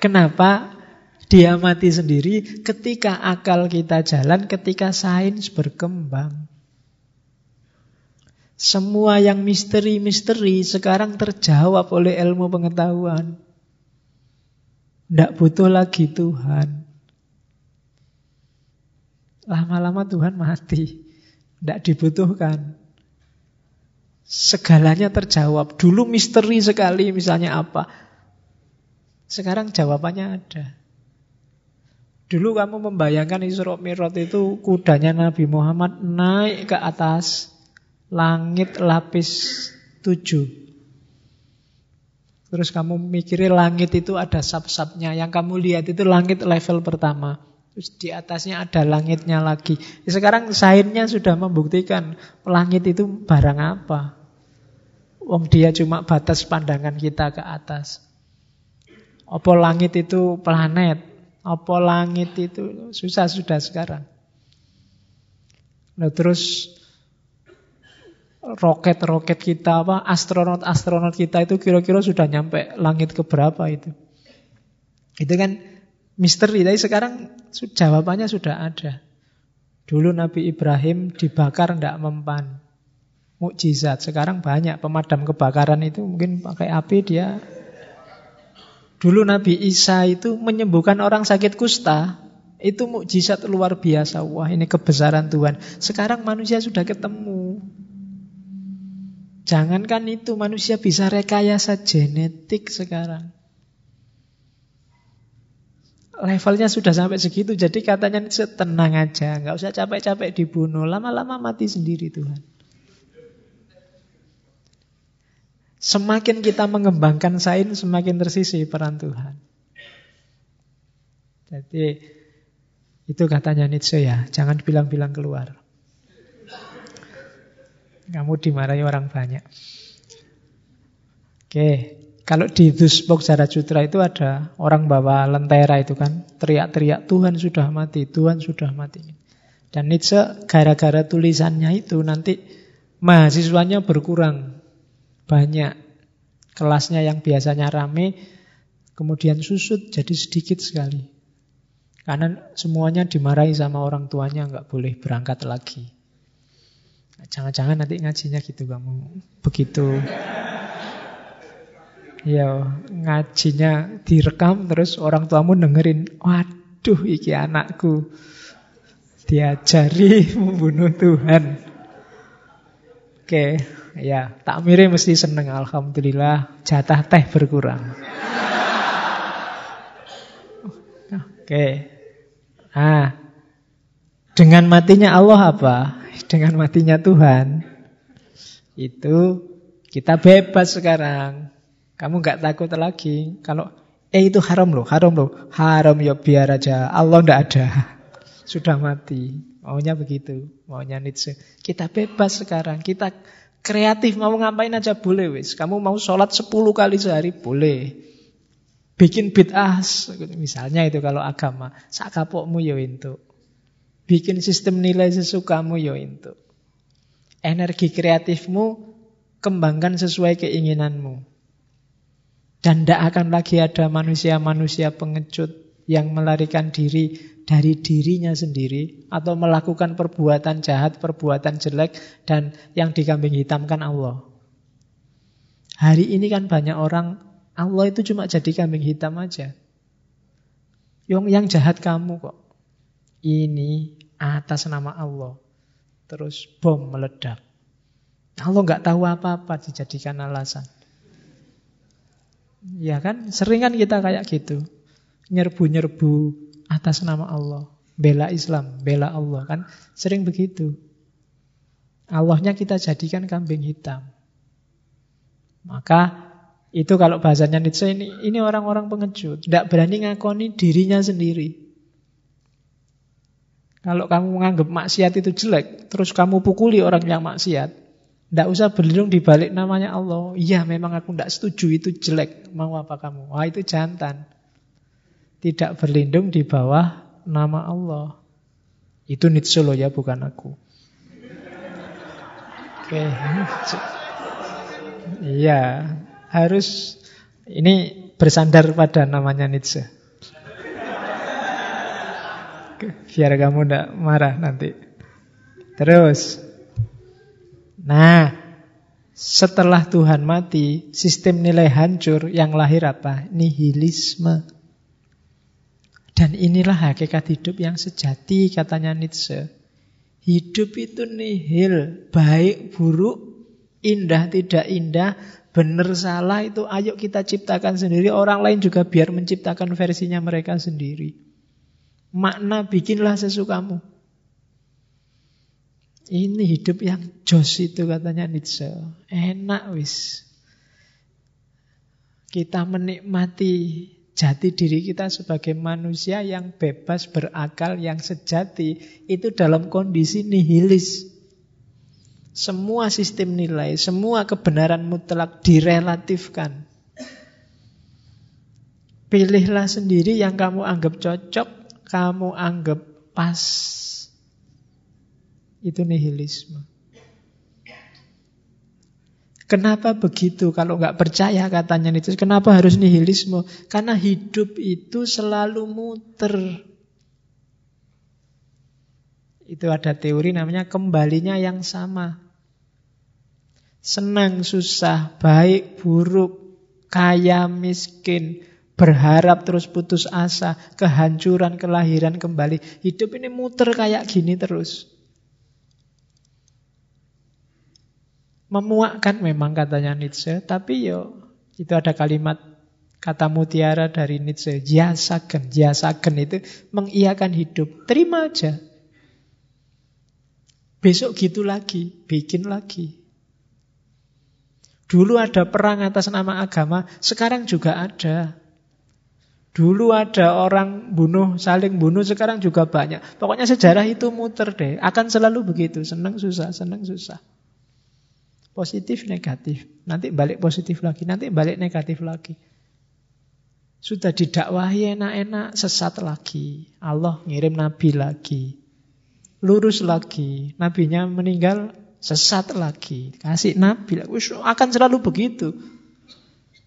Kenapa dia mati sendiri ketika akal kita jalan, ketika sains berkembang. Semua yang misteri-misteri sekarang terjawab oleh ilmu pengetahuan. Tidak butuh lagi Tuhan. Lama-lama Tuhan mati. Tidak dibutuhkan. Segalanya terjawab. Dulu misteri sekali misalnya apa. Sekarang jawabannya ada. Dulu kamu membayangkan Isra Mi'raj itu kudanya Nabi Muhammad naik ke atas langit lapis tujuh. Terus kamu mikirin langit itu ada sub-subnya. Yang kamu lihat itu langit level pertama. Terus di atasnya ada langitnya lagi. Sekarang sainsnya sudah membuktikan langit itu barang apa. Wong dia cuma batas pandangan kita ke atas. Apa langit itu planet? Apa langit itu susah sudah sekarang. Nah terus roket-roket kita apa astronot-astronot kita itu kira-kira sudah nyampe langit ke berapa itu. Itu kan misteri, tapi sekarang jawabannya sudah ada. Dulu Nabi Ibrahim dibakar tidak mempan. Mukjizat. Sekarang banyak pemadam kebakaran itu mungkin pakai api dia Dulu Nabi Isa itu menyembuhkan orang sakit kusta. Itu mukjizat luar biasa. Wah ini kebesaran Tuhan. Sekarang manusia sudah ketemu. Jangankan itu manusia bisa rekayasa genetik sekarang. Levelnya sudah sampai segitu. Jadi katanya tenang aja. nggak usah capek-capek dibunuh. Lama-lama mati sendiri Tuhan. Semakin kita mengembangkan sains, semakin tersisi peran Tuhan. Jadi itu katanya Nietzsche ya, jangan bilang-bilang keluar. Kamu dimarahi orang banyak. Oke, kalau di Duspok Zarajutra itu ada orang bawa lentera itu kan, teriak-teriak Tuhan sudah mati, Tuhan sudah mati. Dan Nietzsche gara-gara tulisannya itu nanti mahasiswanya berkurang banyak kelasnya yang biasanya rame kemudian susut jadi sedikit sekali. Karena semuanya dimarahi sama orang tuanya nggak boleh berangkat lagi. Jangan-jangan nanti ngajinya gitu kamu begitu. Ya ngajinya direkam terus orang tuamu dengerin, waduh iki anakku diajari *laughs* membunuh Tuhan. Oke, ya takmire mesti seneng alhamdulillah jatah teh berkurang. Oke. Ah. Dengan matinya Allah apa? Dengan matinya Tuhan. Itu kita bebas sekarang. Kamu nggak takut lagi. Kalau eh itu haram loh, haram loh. Haram ya biar aja. Allah ndak ada. Sudah mati. Maunya begitu, maunya Nietzsche. Kita bebas sekarang, kita kreatif mau ngapain aja boleh wis. Kamu mau sholat 10 kali sehari boleh. Bikin bid'ah, misalnya itu kalau agama, sakapokmu ya itu. Bikin sistem nilai sesukamu ya itu. Energi kreatifmu kembangkan sesuai keinginanmu. Dan tidak akan lagi ada manusia-manusia pengecut yang melarikan diri dari dirinya sendiri atau melakukan perbuatan jahat, perbuatan jelek dan yang dikambing hitamkan Allah. Hari ini kan banyak orang Allah itu cuma jadi kambing hitam aja. Yang yang jahat kamu kok. Ini atas nama Allah. Terus bom meledak. Allah nggak tahu apa-apa dijadikan alasan. Ya kan, sering kan kita kayak gitu. Nyerbu-nyerbu atas nama Allah. Bela Islam, bela Allah kan sering begitu. Allahnya kita jadikan kambing hitam. Maka itu kalau bahasanya Nietzsche ini ini orang-orang pengecut, tidak berani ngakoni dirinya sendiri. Kalau kamu menganggap maksiat itu jelek, terus kamu pukuli orang yang maksiat, tidak usah berlindung di balik namanya Allah. Iya, memang aku tidak setuju itu jelek. Mau apa kamu? Wah, itu jantan tidak berlindung di bawah nama Allah. Itu Nietzsche loh ya, bukan aku. Oke. Iya, harus ini bersandar pada namanya Nietzsche. Biar kamu tidak marah nanti. Terus. Nah, setelah Tuhan mati, sistem nilai hancur yang lahir apa? Nihilisme. Dan inilah hakikat hidup yang sejati katanya Nietzsche. Hidup itu nihil, baik buruk Indah tidak indah, benar salah itu ayo kita ciptakan sendiri. Orang lain juga biar menciptakan versinya mereka sendiri. Makna bikinlah sesukamu. Ini hidup yang jos itu katanya Nietzsche. Enak wis. Kita menikmati jati diri kita sebagai manusia yang bebas berakal, yang sejati. Itu dalam kondisi nihilis. Semua sistem nilai, semua kebenaran mutlak direlatifkan. Pilihlah sendiri yang kamu anggap cocok, kamu anggap pas. Itu nihilisme. Kenapa begitu? Kalau nggak percaya katanya itu, kenapa harus nihilisme? Karena hidup itu selalu muter. Itu ada teori namanya kembalinya yang sama. Senang, susah, baik, buruk, kaya, miskin, berharap terus putus asa, kehancuran, kelahiran kembali. Hidup ini muter kayak gini terus. Memuakkan memang katanya Nietzsche, tapi yo itu ada kalimat kata mutiara dari Nietzsche, jasakan, jasakan itu mengiakan hidup. Terima aja. Besok gitu lagi, bikin lagi. Dulu ada perang atas nama agama, sekarang juga ada. Dulu ada orang bunuh, saling bunuh, sekarang juga banyak. Pokoknya sejarah itu muter deh. Akan selalu begitu, senang susah, senang susah. Positif, negatif. Nanti balik positif lagi, nanti balik negatif lagi. Sudah didakwahi enak-enak, sesat lagi. Allah ngirim nabi lagi. Lurus lagi. Nabinya meninggal, sesat lagi. Kasih nabi lagi. Akan selalu begitu.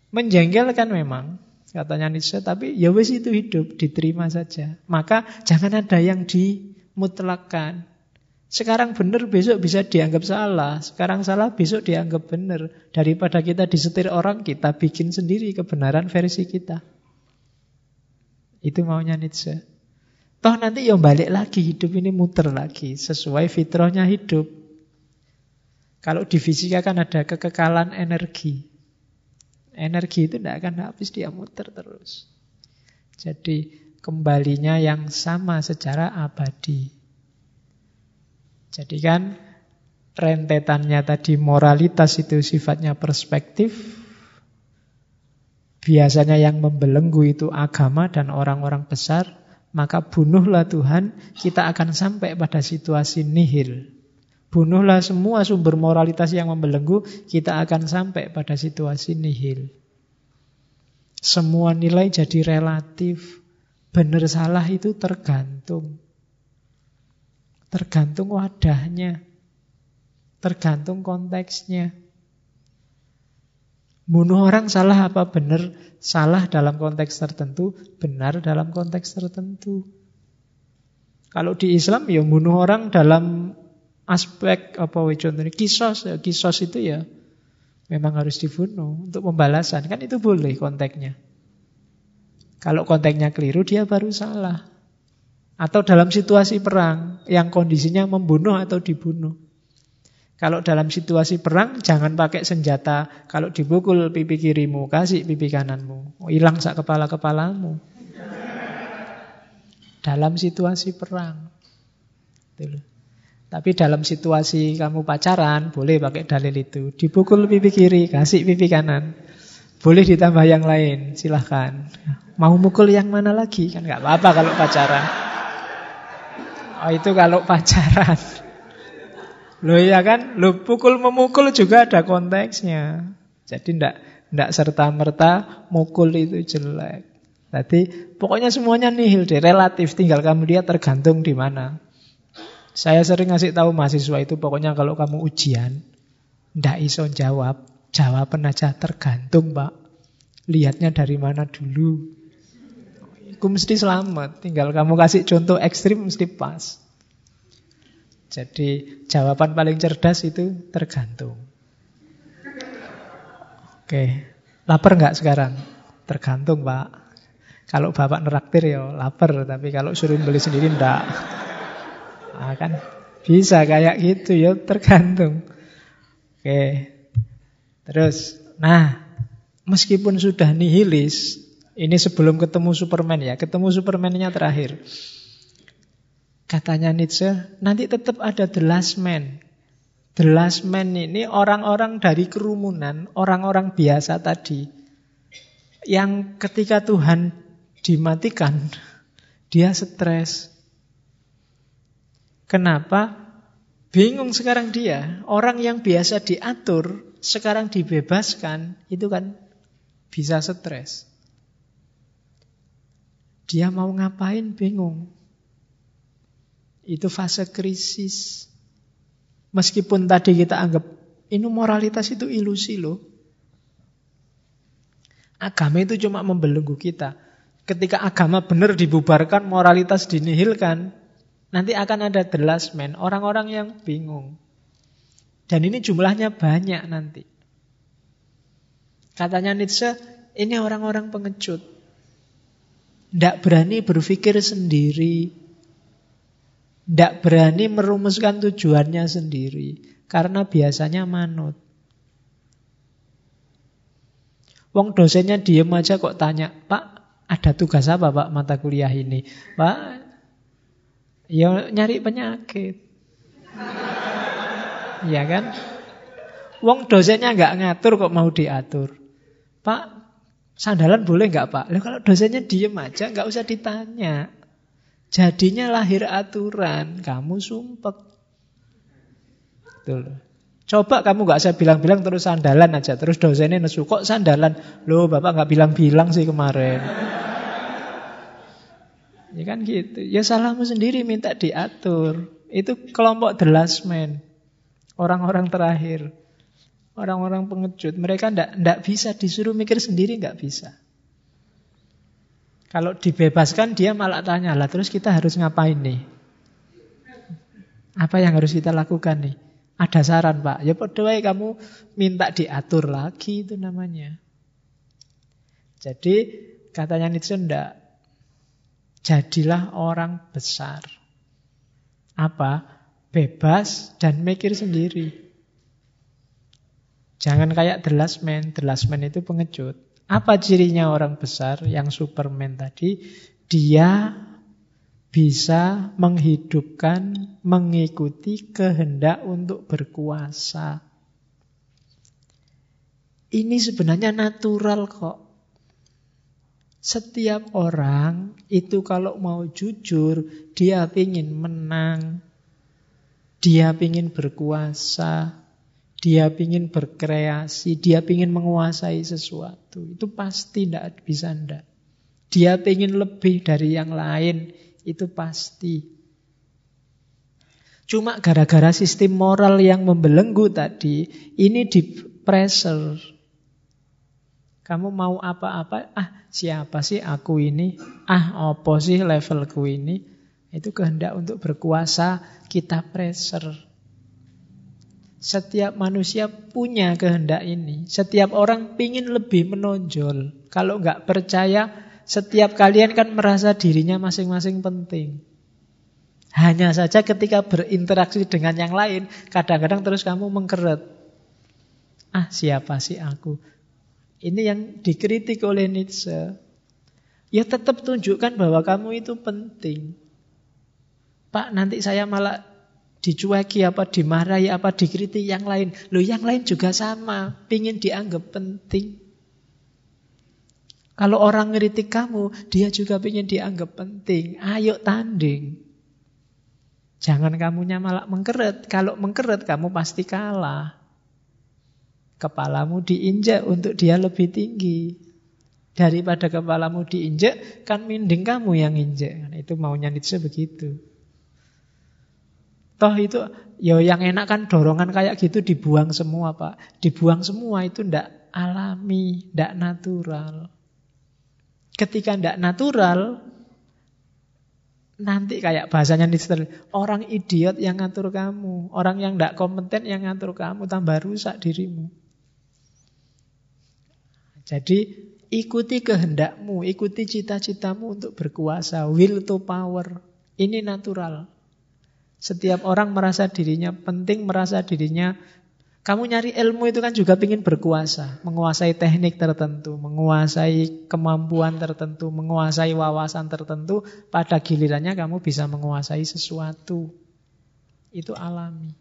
Menjengkelkan memang, katanya Nietzsche, tapi ya wis itu hidup, diterima saja. Maka jangan ada yang dimutlakan. Sekarang benar, besok bisa dianggap salah. Sekarang salah, besok dianggap benar. Daripada kita disetir orang, kita bikin sendiri kebenaran versi kita. Itu maunya Nietzsche. Toh nanti yang balik lagi, hidup ini muter lagi. Sesuai fitrahnya hidup. Kalau di fisika kan ada kekekalan energi. Energi itu tidak akan habis, dia muter terus. Jadi kembalinya yang sama secara abadi. Jadi kan rentetannya tadi moralitas itu sifatnya perspektif. Biasanya yang membelenggu itu agama dan orang-orang besar. Maka bunuhlah Tuhan, kita akan sampai pada situasi nihil. Bunuhlah semua sumber moralitas yang membelenggu, kita akan sampai pada situasi nihil. Semua nilai jadi relatif. Benar salah itu tergantung. Tergantung wadahnya. Tergantung konteksnya. Bunuh orang salah apa benar? Salah dalam konteks tertentu, benar dalam konteks tertentu. Kalau di Islam ya bunuh orang dalam aspek apa contohnya kisos ya kisos itu ya memang harus dibunuh untuk pembalasan kan itu boleh konteksnya. Kalau konteksnya keliru dia baru salah. Atau dalam situasi perang yang kondisinya membunuh atau dibunuh. Kalau dalam situasi perang jangan pakai senjata. Kalau dipukul pipi kirimu, kasih pipi kananmu. Hilang sak kepala-kepalamu. Dalam situasi perang. Gitu Tapi dalam situasi kamu pacaran, boleh pakai dalil itu. Dipukul pipi kiri, kasih pipi kanan. Boleh ditambah yang lain, silahkan. Mau mukul yang mana lagi? Kan nggak apa-apa kalau pacaran. Oh, itu kalau pacaran. Loh ya kan, lo pukul memukul juga ada konteksnya. Jadi ndak ndak serta merta mukul itu jelek. Jadi pokoknya semuanya nihil deh, relatif. Tinggal kamu dia tergantung di mana. Saya sering ngasih tahu mahasiswa itu pokoknya kalau kamu ujian, ndak iso jawab, jawaban aja tergantung, Pak. Lihatnya dari mana dulu. Aku mesti selamat. Tinggal kamu kasih contoh ekstrim mesti pas. Jadi jawaban paling cerdas itu tergantung. Oke, lapar nggak sekarang? Tergantung pak. Kalau bapak neraktir ya lapar, tapi kalau suruh beli sendiri enggak. Nah, kan bisa kayak gitu ya tergantung. Oke, Terus, nah, meskipun sudah nihilis, ini sebelum ketemu Superman ya, ketemu Superman-nya terakhir. Katanya Nietzsche, nanti tetap ada the last man. The last man ini orang-orang dari kerumunan, orang-orang biasa tadi. Yang ketika Tuhan dimatikan, *laughs* dia stres. Kenapa? Bingung sekarang dia. Orang yang biasa diatur, sekarang dibebaskan, itu kan bisa stres. Dia mau ngapain bingung. Itu fase krisis. Meskipun tadi kita anggap ini moralitas itu ilusi loh. Agama itu cuma membelenggu kita. Ketika agama benar dibubarkan, moralitas dinihilkan, Nanti akan ada the last man, orang-orang yang bingung. Dan ini jumlahnya banyak nanti. Katanya Nietzsche, ini orang-orang pengecut. Tidak berani berpikir sendiri. Tidak berani merumuskan tujuannya sendiri. Karena biasanya manut. Wong dosennya diem aja kok tanya, Pak, ada tugas apa Pak mata kuliah ini? Pak, Ya nyari penyakit. Iya *laughs* kan? Wong dosennya nggak ngatur kok mau diatur. Pak, sandalan boleh nggak Pak? Loh, kalau dosennya diem aja nggak usah ditanya. Jadinya lahir aturan, kamu sumpek. Betul. Coba kamu nggak usah bilang-bilang terus sandalan aja, terus dosennya nesu kok sandalan. Loh, Bapak nggak bilang-bilang sih kemarin. Ya kan gitu. Ya salahmu sendiri minta diatur. Itu kelompok the last man. Orang-orang terakhir. Orang-orang pengecut. Mereka ndak bisa disuruh mikir sendiri, nggak bisa. Kalau dibebaskan dia malah tanya, lah terus kita harus ngapain nih? Apa yang harus kita lakukan nih? Ada saran Pak, ya podoai kamu minta diatur lagi itu namanya. Jadi katanya Nietzsche ndak Jadilah orang besar. Apa? Bebas dan mikir sendiri. Jangan kayak the last man. The last man itu pengecut. Apa cirinya orang besar yang superman tadi? Dia bisa menghidupkan, mengikuti kehendak untuk berkuasa. Ini sebenarnya natural kok. Setiap orang itu kalau mau jujur, dia ingin menang, dia ingin berkuasa, dia ingin berkreasi, dia ingin menguasai sesuatu. Itu pasti tidak bisa ndak. Dia ingin lebih dari yang lain, itu pasti. Cuma gara-gara sistem moral yang membelenggu tadi, ini di pressure, kamu mau apa-apa, ah siapa sih aku ini? Ah apa sih levelku ini? Itu kehendak untuk berkuasa, kita pressure. Setiap manusia punya kehendak ini. Setiap orang pingin lebih menonjol. Kalau nggak percaya, setiap kalian kan merasa dirinya masing-masing penting. Hanya saja ketika berinteraksi dengan yang lain, kadang-kadang terus kamu mengkeret. Ah, siapa sih aku? Ini yang dikritik oleh Nietzsche. Ya tetap tunjukkan bahwa kamu itu penting. Pak, nanti saya malah dicueki apa, dimarahi apa, dikritik yang lain. Loh yang lain juga sama, pingin dianggap penting. Kalau orang ngeritik kamu, dia juga pingin dianggap penting. Ayo tanding. Jangan kamunya malah mengkeret. Kalau mengkeret kamu pasti kalah. Kepalamu diinjak untuk dia lebih tinggi. Daripada kepalamu diinjak, kan minding kamu yang injak. Nah, itu maunya Nietzsche begitu. Toh itu, ya yang enak kan dorongan kayak gitu dibuang semua Pak. Dibuang semua itu ndak alami, ndak natural. Ketika ndak natural, nanti kayak bahasanya Nietzsche, orang idiot yang ngatur kamu, orang yang ndak kompeten yang ngatur kamu, tambah rusak dirimu. Jadi ikuti kehendakmu, ikuti cita-citamu untuk berkuasa, will to power. Ini natural. Setiap orang merasa dirinya penting, merasa dirinya Kamu nyari ilmu itu kan juga ingin berkuasa, menguasai teknik tertentu, menguasai kemampuan tertentu, menguasai wawasan tertentu. Pada gilirannya kamu bisa menguasai sesuatu. Itu alami.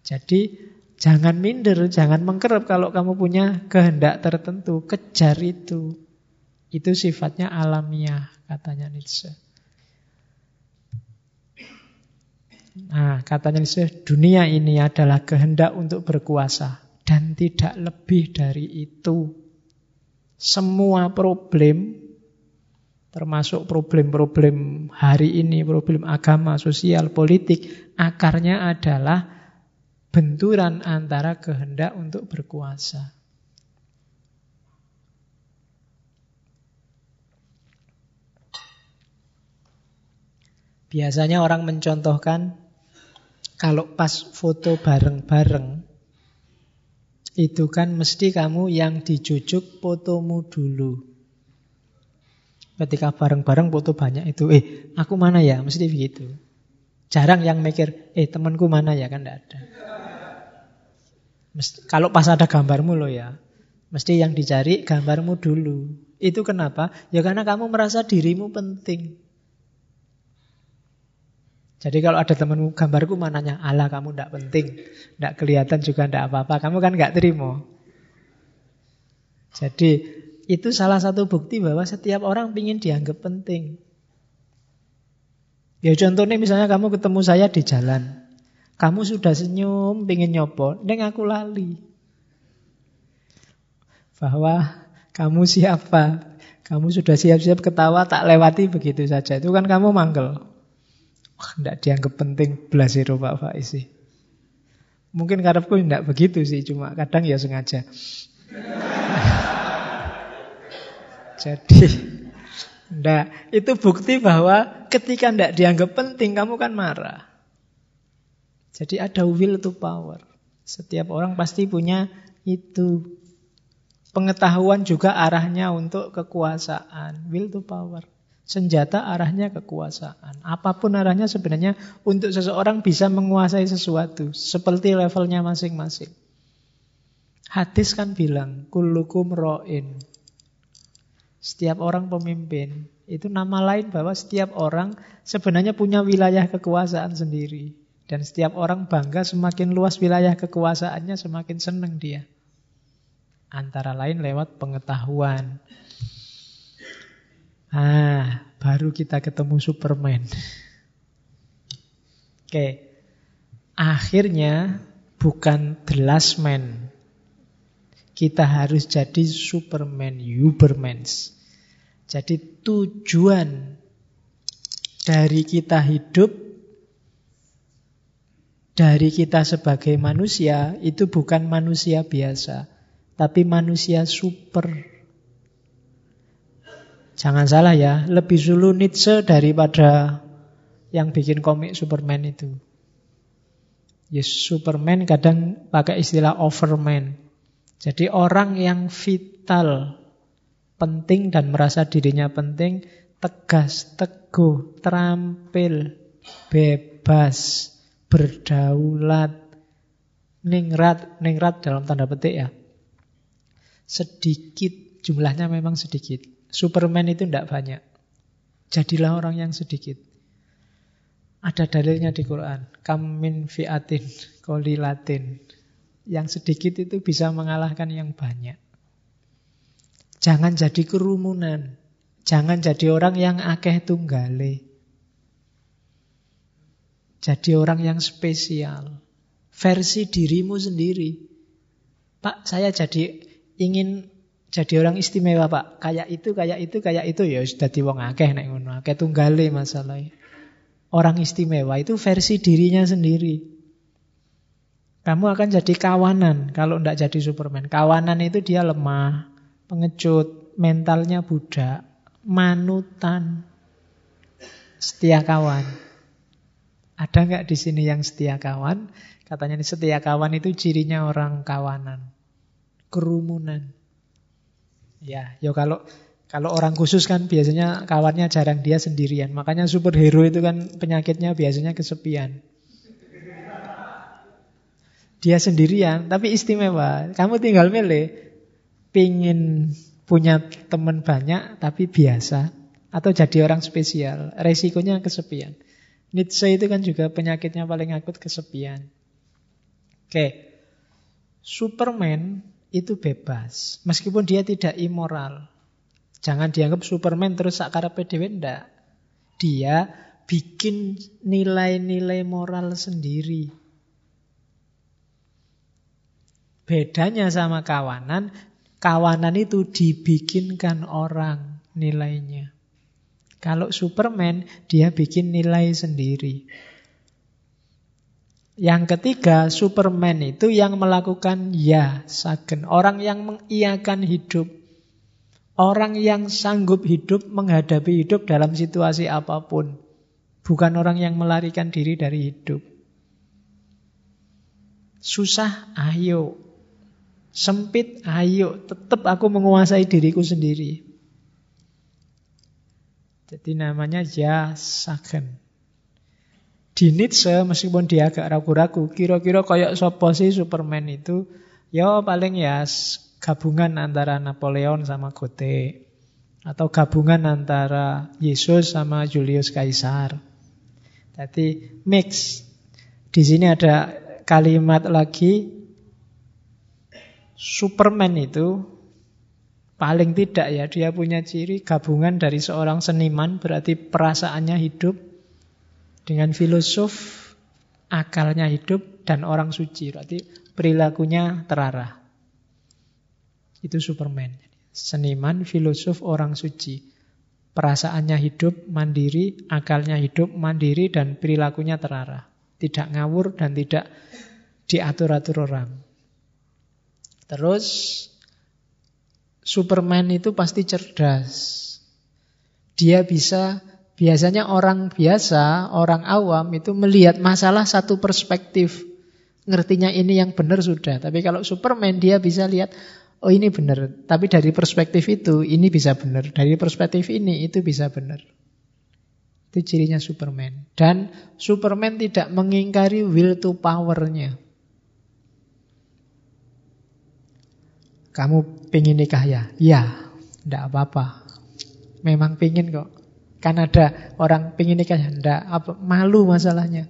Jadi jangan minder, jangan mengkerap kalau kamu punya kehendak tertentu. Kejar itu. Itu sifatnya alamiah, katanya Nietzsche. Nah, katanya dunia ini adalah kehendak untuk berkuasa dan tidak lebih dari itu. Semua problem termasuk problem-problem hari ini, problem agama, sosial, politik, akarnya adalah benturan antara kehendak untuk berkuasa. Biasanya orang mencontohkan kalau pas foto bareng-bareng, itu kan mesti kamu yang dijujuk fotomu dulu. Ketika bareng-bareng foto banyak itu, eh aku mana ya? Mesti begitu. Jarang yang mikir, eh temanku mana ya? Kan tidak ada. Mesti, kalau pas ada gambarmu loh ya, mesti yang dicari gambarmu dulu. Itu kenapa? Ya karena kamu merasa dirimu penting. Jadi kalau ada temanmu gambarku mananya, Allah kamu tidak penting, tidak kelihatan juga tidak apa-apa, kamu kan nggak terima. Jadi itu salah satu bukti bahwa setiap orang ingin dianggap penting. Ya contohnya misalnya kamu ketemu saya di jalan, kamu sudah senyum, ingin nyopo, neng aku lali. Bahwa kamu siapa? Kamu sudah siap-siap ketawa tak lewati begitu saja. Itu kan kamu manggel. Tidak dianggap penting belasiro Pak Faiz sih. Mungkin karepku tidak begitu sih, cuma kadang ya sengaja. *laughs* Jadi, enggak, itu bukti bahwa ketika tidak dianggap penting, kamu kan marah. Jadi ada will to power. Setiap orang pasti punya itu. Pengetahuan juga arahnya untuk kekuasaan. Will to power. Senjata arahnya kekuasaan. Apa pun arahnya sebenarnya untuk seseorang bisa menguasai sesuatu. Seperti levelnya masing-masing. Hadis kan bilang, kullukum ro'in. Setiap orang pemimpin. Itu nama lain bahwa setiap orang sebenarnya punya wilayah kekuasaan sendiri. Dan setiap orang bangga semakin luas wilayah kekuasaannya semakin senang dia. Antara lain lewat pengetahuan, Ah, baru kita ketemu Superman. Oke. Akhirnya bukan the last man. Kita harus jadi Superman, Ubermans. Jadi tujuan dari kita hidup dari kita sebagai manusia itu bukan manusia biasa, tapi manusia super. Jangan salah ya, lebih dulu Nietzsche daripada yang bikin komik Superman itu. Yes, Superman kadang pakai istilah overman. Jadi orang yang vital, penting dan merasa dirinya penting, tegas, teguh, terampil, bebas, berdaulat, ningrat, ningrat dalam tanda petik ya. Sedikit, jumlahnya memang sedikit. Superman itu tidak banyak. Jadilah orang yang sedikit. Ada dalilnya di Quran. Kamin fiatin kolilatin. Yang sedikit itu bisa mengalahkan yang banyak. Jangan jadi kerumunan. Jangan jadi orang yang akeh tunggale. Jadi orang yang spesial. Versi dirimu sendiri. Pak, saya jadi ingin jadi orang istimewa pak. Kayak itu kayak itu kayak itu. Ya sudah wong akeh nek ngono. Akeh tunggale masalah orang istimewa itu versi dirinya sendiri. Kamu akan jadi kawanan kalau tidak jadi Superman. Kawanan itu dia lemah pengecut mentalnya budak manutan. Setia kawan. Ada nggak di sini yang setia kawan? Katanya setia kawan itu cirinya orang kawanan. Kerumunan Ya, yo kalau kalau orang khusus kan biasanya kawannya jarang dia sendirian. Makanya superhero itu kan penyakitnya biasanya kesepian. Dia sendirian, tapi istimewa. Kamu tinggal milih, pingin punya teman banyak, tapi biasa. Atau jadi orang spesial. Resikonya kesepian. Nietzsche itu kan juga penyakitnya paling akut kesepian. Oke. Superman itu bebas. Meskipun dia tidak immoral. Jangan dianggap Superman terus sakarepe dhewe ndak. Dia bikin nilai-nilai moral sendiri. Bedanya sama kawanan, kawanan itu dibikinkan orang nilainya. Kalau Superman, dia bikin nilai sendiri. Yang ketiga, Superman itu yang melakukan ya, sagen. Orang yang mengiakan hidup. Orang yang sanggup hidup menghadapi hidup dalam situasi apa pun. Bukan orang yang melarikan diri dari hidup. Susah, ayo. Sempit, ayo. Tetap aku menguasai diriku sendiri. Jadi namanya ya Sagen. Di Nietzsche meskipun dia agak ragu-ragu, kira-kira kayak sopo sih Superman itu, ya paling ya gabungan antara Napoleon sama Goethe. Atau gabungan antara Yesus sama Julius Caesar. Jadi mix. Di sini ada kalimat lagi Superman itu Paling tidak ya dia punya ciri gabungan dari seorang seniman berarti perasaannya hidup dengan filosof akalnya hidup dan orang suci berarti perilakunya terarah. Itu Superman. Seniman, filosof, orang suci. Perasaannya hidup, mandiri, akalnya hidup, mandiri, dan perilakunya terarah. Tidak ngawur dan tidak diatur-atur orang. Terus Superman itu pasti cerdas. Dia bisa, biasanya orang biasa, orang awam itu melihat masalah satu perspektif. Ngertinya ini yang benar sudah. Tapi kalau Superman dia bisa lihat, oh ini benar. Tapi dari perspektif itu, ini bisa benar. Dari perspektif ini, itu bisa benar. Itu cirinya Superman. Dan Superman tidak mengingkari will to power-nya. Kamu pingin nikah ya? Ya, tidak apa-apa. Memang pingin kok. Kan ada orang pingin nikah ya? Tidak, apa, malu masalahnya.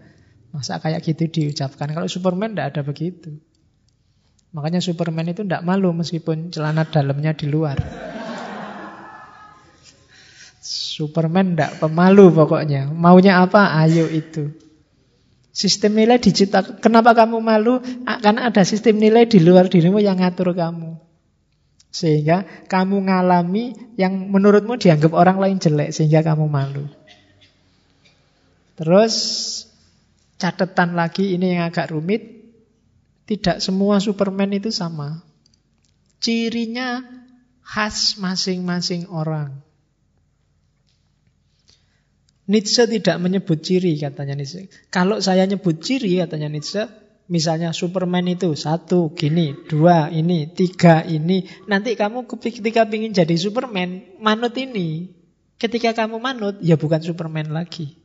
Masa kayak gitu diucapkan. Kalau Superman tidak ada begitu. Makanya Superman itu tidak malu meskipun celana dalamnya di luar. Superman tidak pemalu pokoknya. Maunya apa? Ayo itu. Sistem nilai diciptakan. Kenapa kamu malu? Karena ada sistem nilai di luar dirimu yang ngatur kamu. Sehingga kamu ngalami yang menurutmu dianggap orang lain jelek sehingga kamu malu. Terus catatan lagi ini yang agak rumit. Tidak semua Superman itu sama. Cirinya khas masing-masing orang. Nietzsche tidak menyebut ciri katanya Nietzsche. Kalau saya nyebut ciri katanya Nietzsche, Misalnya Superman itu satu, gini, dua, ini, tiga, ini. Nanti kamu ketika ingin jadi Superman, manut ini. Ketika kamu manut, ya bukan Superman lagi.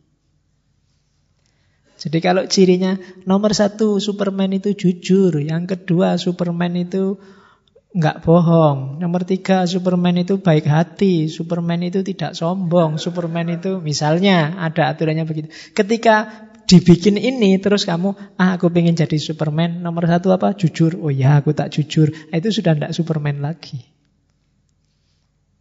Jadi kalau cirinya nomor satu Superman itu jujur, yang kedua Superman itu nggak bohong, nomor tiga Superman itu baik hati, Superman itu tidak sombong, Superman itu misalnya ada aturannya begitu. Ketika dibikin ini terus kamu ah aku pengen jadi Superman. Nomor satu apa? Jujur. Oh ya aku tak jujur. Nah, itu sudah tidak Superman lagi.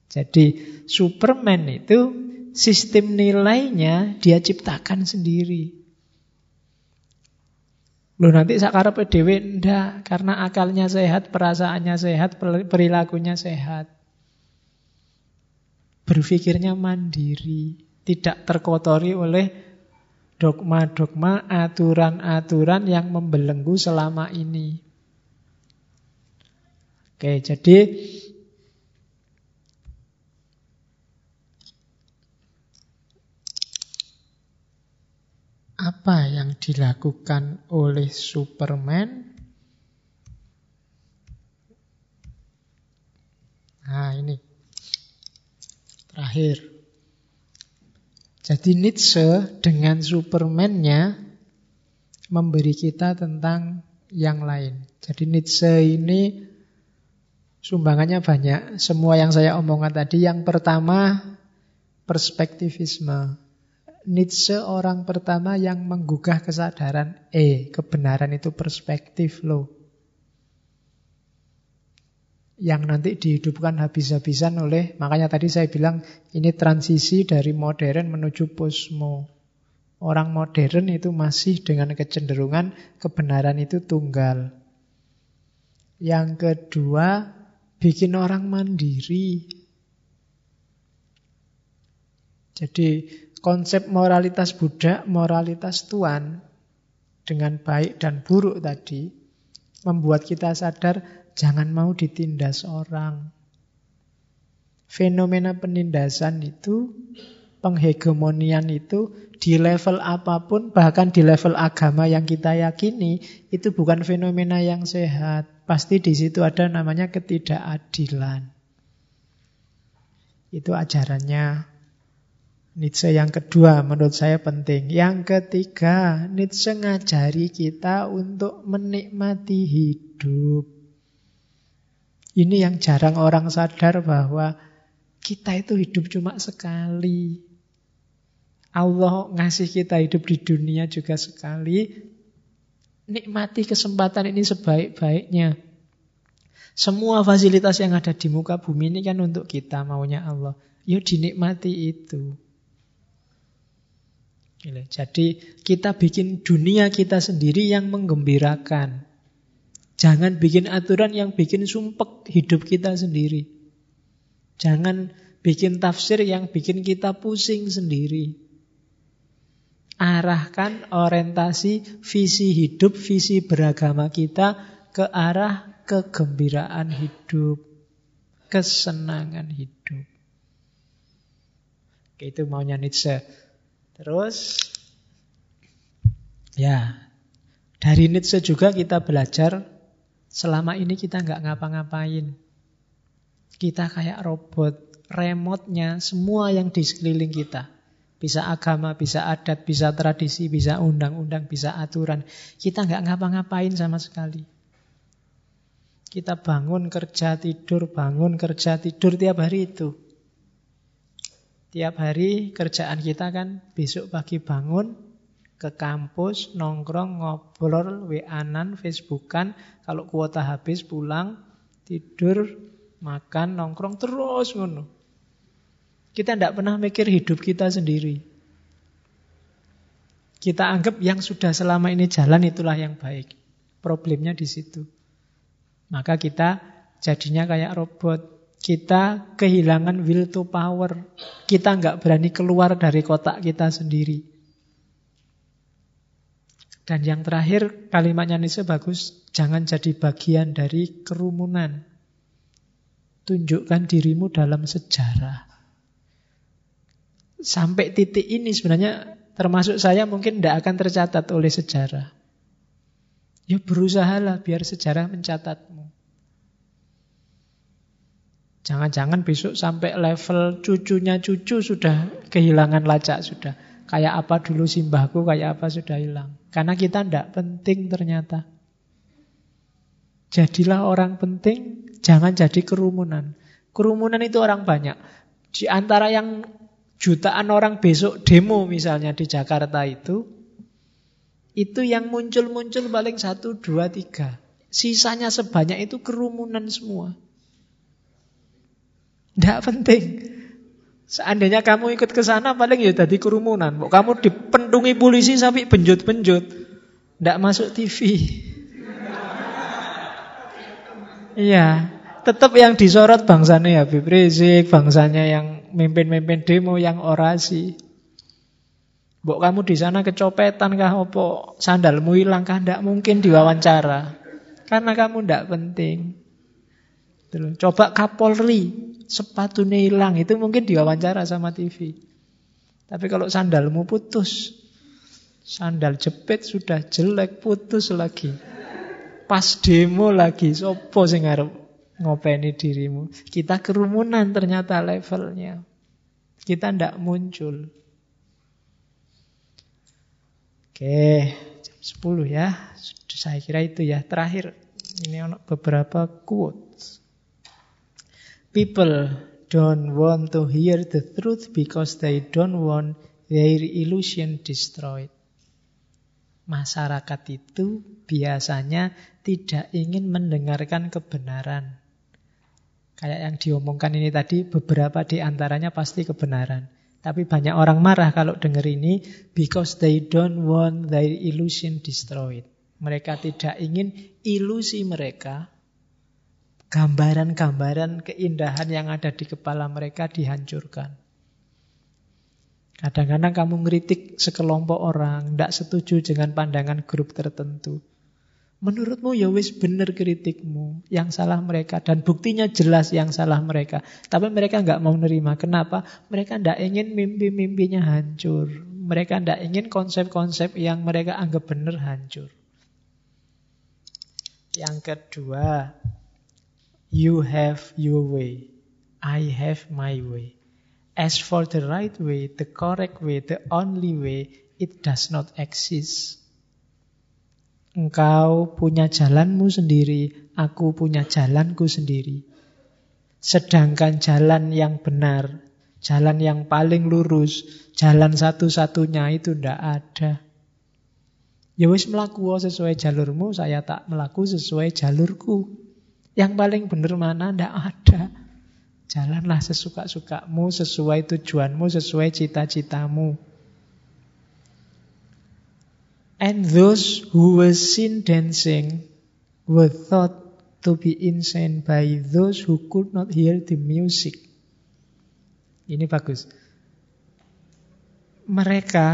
Jadi Superman itu sistem nilainya dia ciptakan sendiri. Loh nanti sekarang PDW ndak karena akalnya sehat, perasaannya sehat, perilakunya sehat. Berpikirnya mandiri, tidak terkotori oleh dogma-dogma, aturan-aturan yang membelenggu selama ini. Oke, jadi apa yang dilakukan oleh Superman? Nah, ini terakhir. Jadi Nietzsche dengan Superman-nya memberi kita tentang yang lain. Jadi Nietzsche ini sumbangannya banyak. Semua yang saya omongkan tadi. Yang pertama, perspektivisme. Nietzsche orang pertama yang menggugah kesadaran eh, kebenaran itu perspektif loh. Yang nanti dihidupkan habis-habisan oleh, makanya tadi saya bilang ini transisi dari modern menuju posmo. Orang modern itu masih dengan kecenderungan kebenaran itu tunggal. Yang kedua, bikin orang mandiri. Jadi konsep moralitas budak, moralitas tuan dengan baik dan buruk tadi membuat kita sadar jangan mau ditindas orang. Fenomena penindasan itu penghegemonian itu di level apa pun, bahkan di level agama yang kita yakini, itu bukan fenomena yang sehat. Pasti di situ ada namanya ketidakadilan. Itu ajarannya Nietzsche yang kedua menurut saya penting. Yang ketiga, Nietzsche ngajari kita untuk menikmati hidup. Ini yang jarang orang sadar bahwa kita itu hidup cuma sekali. Allah ngasih kita hidup di dunia juga sekali. Nikmati kesempatan ini sebaik-baiknya. Semua fasilitas yang ada di muka bumi ini kan untuk kita maunya Allah. Yuk dinikmati itu. Jadi kita bikin dunia kita sendiri yang menggembirakan. Jangan bikin aturan yang bikin sumpek hidup kita sendiri. Jangan bikin tafsir yang bikin kita pusing sendiri. Arahkan orientasi visi hidup, visi beragama kita ke arah kegembiraan hidup, kesenangan hidup. Itu maunya Nietzsche. Terus, ya, dari Nietzsche juga kita belajar selama ini kita nggak ngapa-ngapain. Kita kayak robot, remote-nya semua yang di sekeliling kita. Bisa agama, bisa adat, bisa tradisi, bisa undang-undang, bisa aturan. Kita nggak ngapa-ngapain sama sekali. Kita bangun kerja tidur, bangun kerja tidur tiap hari itu. Tiap hari kerjaan kita kan besok pagi bangun ke kampus, nongkrong, ngobrol, wa-an, facebookan. Kalau kuota habis pulang, tidur, makan, nongkrong terus ngono. Kita tidak pernah mikir hidup kita sendiri. Kita anggap yang sudah selama ini jalan itulah yang baik. Problemnya di situ. Maka kita jadinya kayak robot. Kita kehilangan will to power. Kita nggak berani keluar dari kotak kita sendiri. Dan yang terakhir kalimatnya Nietzsche bagus. Jangan jadi bagian dari kerumunan. Tunjukkan dirimu dalam sejarah. Sampai titik ini sebenarnya termasuk saya mungkin tidak akan tercatat oleh sejarah. Ya berusahalah biar sejarah mencatatmu. Jangan-jangan besok sampai level cucunya cucu sudah kehilangan lacak sudah. Kayak apa dulu simbahku, kayak apa sudah hilang. Karena kita tidak penting ternyata. Jadilah orang penting, Jangan jadi kerumunan. Kerumunan itu orang banyak. Di antara yang jutaan orang besok demo misalnya di Jakarta itu, itu yang muncul-muncul paling satu, dua, tiga. Sisanya sebanyak itu kerumunan semua. Tidak penting. Seandainya kamu ikut ke sana paling ya tadi kerumunan. Kamu dipendungi polisi sampai benjut-benjut. Tidak masuk TV. *laughs* Iya, tetap yang disorot bangsanya Habib Rizik, bangsanya yang mimpin-mimpin demo, yang orasi. Bok kamu di sana kecopetan kah opo sandalmu hilang kah tidak mungkin diwawancara. Karena kamu tidak penting. Coba Kapolri sepatunya hilang itu mungkin diwawancara sama TV. Tapi kalau sandalmu putus, sandal jepit sudah jelek putus lagi. Pas demo lagi, sopo sing ngarep ngopeni dirimu. Kita kerumunan ternyata levelnya. Kita ndak muncul. Oke, 10 ya. Saya kira itu ya. Terakhir, ini beberapa quotes. People don't want to hear the truth because they don't want their illusion destroyed. Masyarakat itu biasanya tidak ingin mendengarkan kebenaran. Kayak yang diomongkan ini tadi, beberapa di antaranya pasti kebenaran. Tapi banyak orang marah kalau dengar ini because they don't want their illusion destroyed. Mereka tidak ingin ilusi mereka, gambaran-gambaran keindahan yang ada di kepala mereka dihancurkan. Kadang-kadang kamu ngeritik sekelompok orang, tidak setuju dengan pandangan grup tertentu. Menurutmu ya wis bener kritikmu, yang salah mereka dan buktinya jelas yang salah mereka. Tapi mereka nggak mau nerima. Kenapa? Mereka tidak ingin mimpi-mimpinya hancur. Mereka tidak ingin konsep-konsep yang mereka anggap benar hancur. Yang kedua, you have your way, I have my way. As for the right way, the correct way, the only way, it does not exist. Engkau punya jalanmu sendiri, aku punya jalanku sendiri. Sedangkan jalan yang benar, jalan yang paling lurus, jalan satu-satunya itu tidak ada. Ya wis melaku sesuai jalurmu, saya tak melaku sesuai jalurku. Yang paling benar mana? Tidak ada. Jalanlah sesuka-sukamu, sesuai tujuanmu, sesuai cita-citamu. And those who were seen dancing were thought to be insane by those who could not hear the music. Ini bagus. Mereka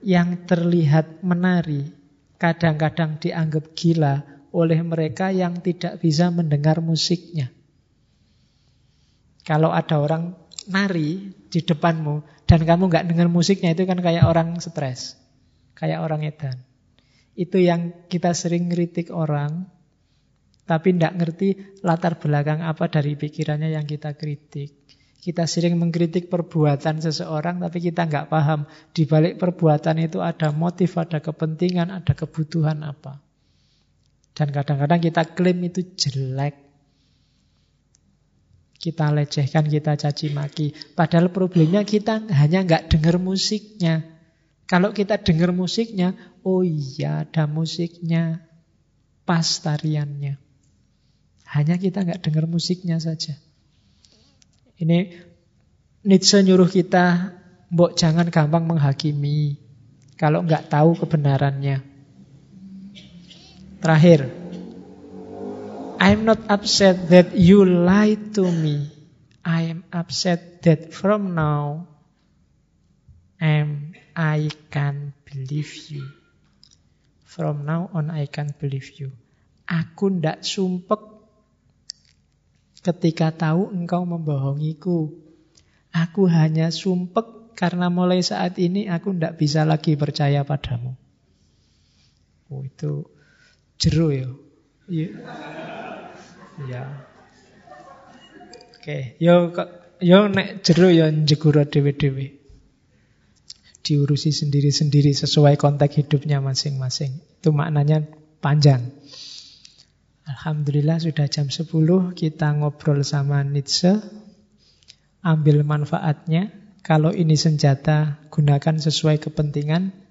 yang terlihat menari kadang-kadang dianggap gila oleh mereka yang tidak bisa mendengar musiknya. Kalau ada orang nari di depanmu dan kamu nggak dengar musiknya itu kan kayak orang stres. Kayak orang edan. Itu yang kita sering kritik orang, tapi tidak ngerti latar belakang apa dari pikirannya yang kita kritik. Kita sering mengkritik perbuatan seseorang, tapi kita nggak paham di balik perbuatan itu ada motif, ada kepentingan, ada kebutuhan apa. Dan kadang-kadang kita klaim itu jelek. Kita lecehkan, kita caci maki. Padahal problemnya kita hanya nggak dengar musiknya. Kalau kita dengar musiknya, oh iya ada musiknya, pas tariannya. Hanya kita nggak dengar musiknya saja. Ini Nietzsche nyuruh kita, mbok jangan gampang menghakimi kalau nggak tahu kebenarannya. Terakhir, I'm not upset that you lied to me. I am upset that from now I'm I can believe you. From now on I can believe you. Aku ndak sumpek ketika tahu engkau membohongiku. Aku hanya sumpek karena mulai saat ini aku ndak bisa lagi percaya padamu. Oh itu jeru ya. Iya. Ya. Oke, yo yo nek jeru ya njegura dhewe-dhewe diurusi sendiri-sendiri sesuai konteks hidupnya masing-masing. Itu maknanya panjang. Alhamdulillah sudah jam 10 kita ngobrol sama Nietzsche. Ambil manfaatnya. Kalau ini senjata gunakan sesuai kepentingan.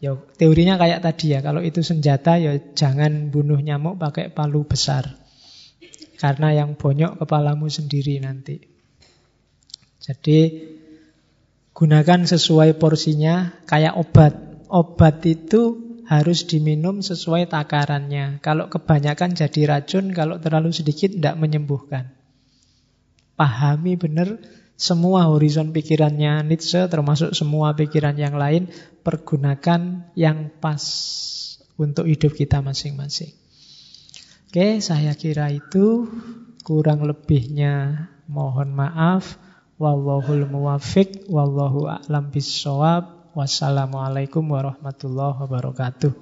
Ya, teorinya kayak tadi ya, kalau itu senjata ya jangan bunuh nyamuk pakai palu besar. Karena yang bonyok kepalamu sendiri nanti. Jadi Gunakan sesuai porsinya, kayak obat. Obat itu harus diminum sesuai takarannya. Kalau kebanyakan jadi racun, kalau terlalu sedikit tidak menyembuhkan. Pahami benar semua horizon pikirannya Nietzsche, termasuk semua pikiran yang lain, pergunakan yang pas untuk hidup kita masing-masing. Oke, saya kira itu kurang lebihnya mohon maaf. Wallahul muwafiq wallahu a'lam bissawab. Wassalamualaikum warahmatullahi wabarakatuh.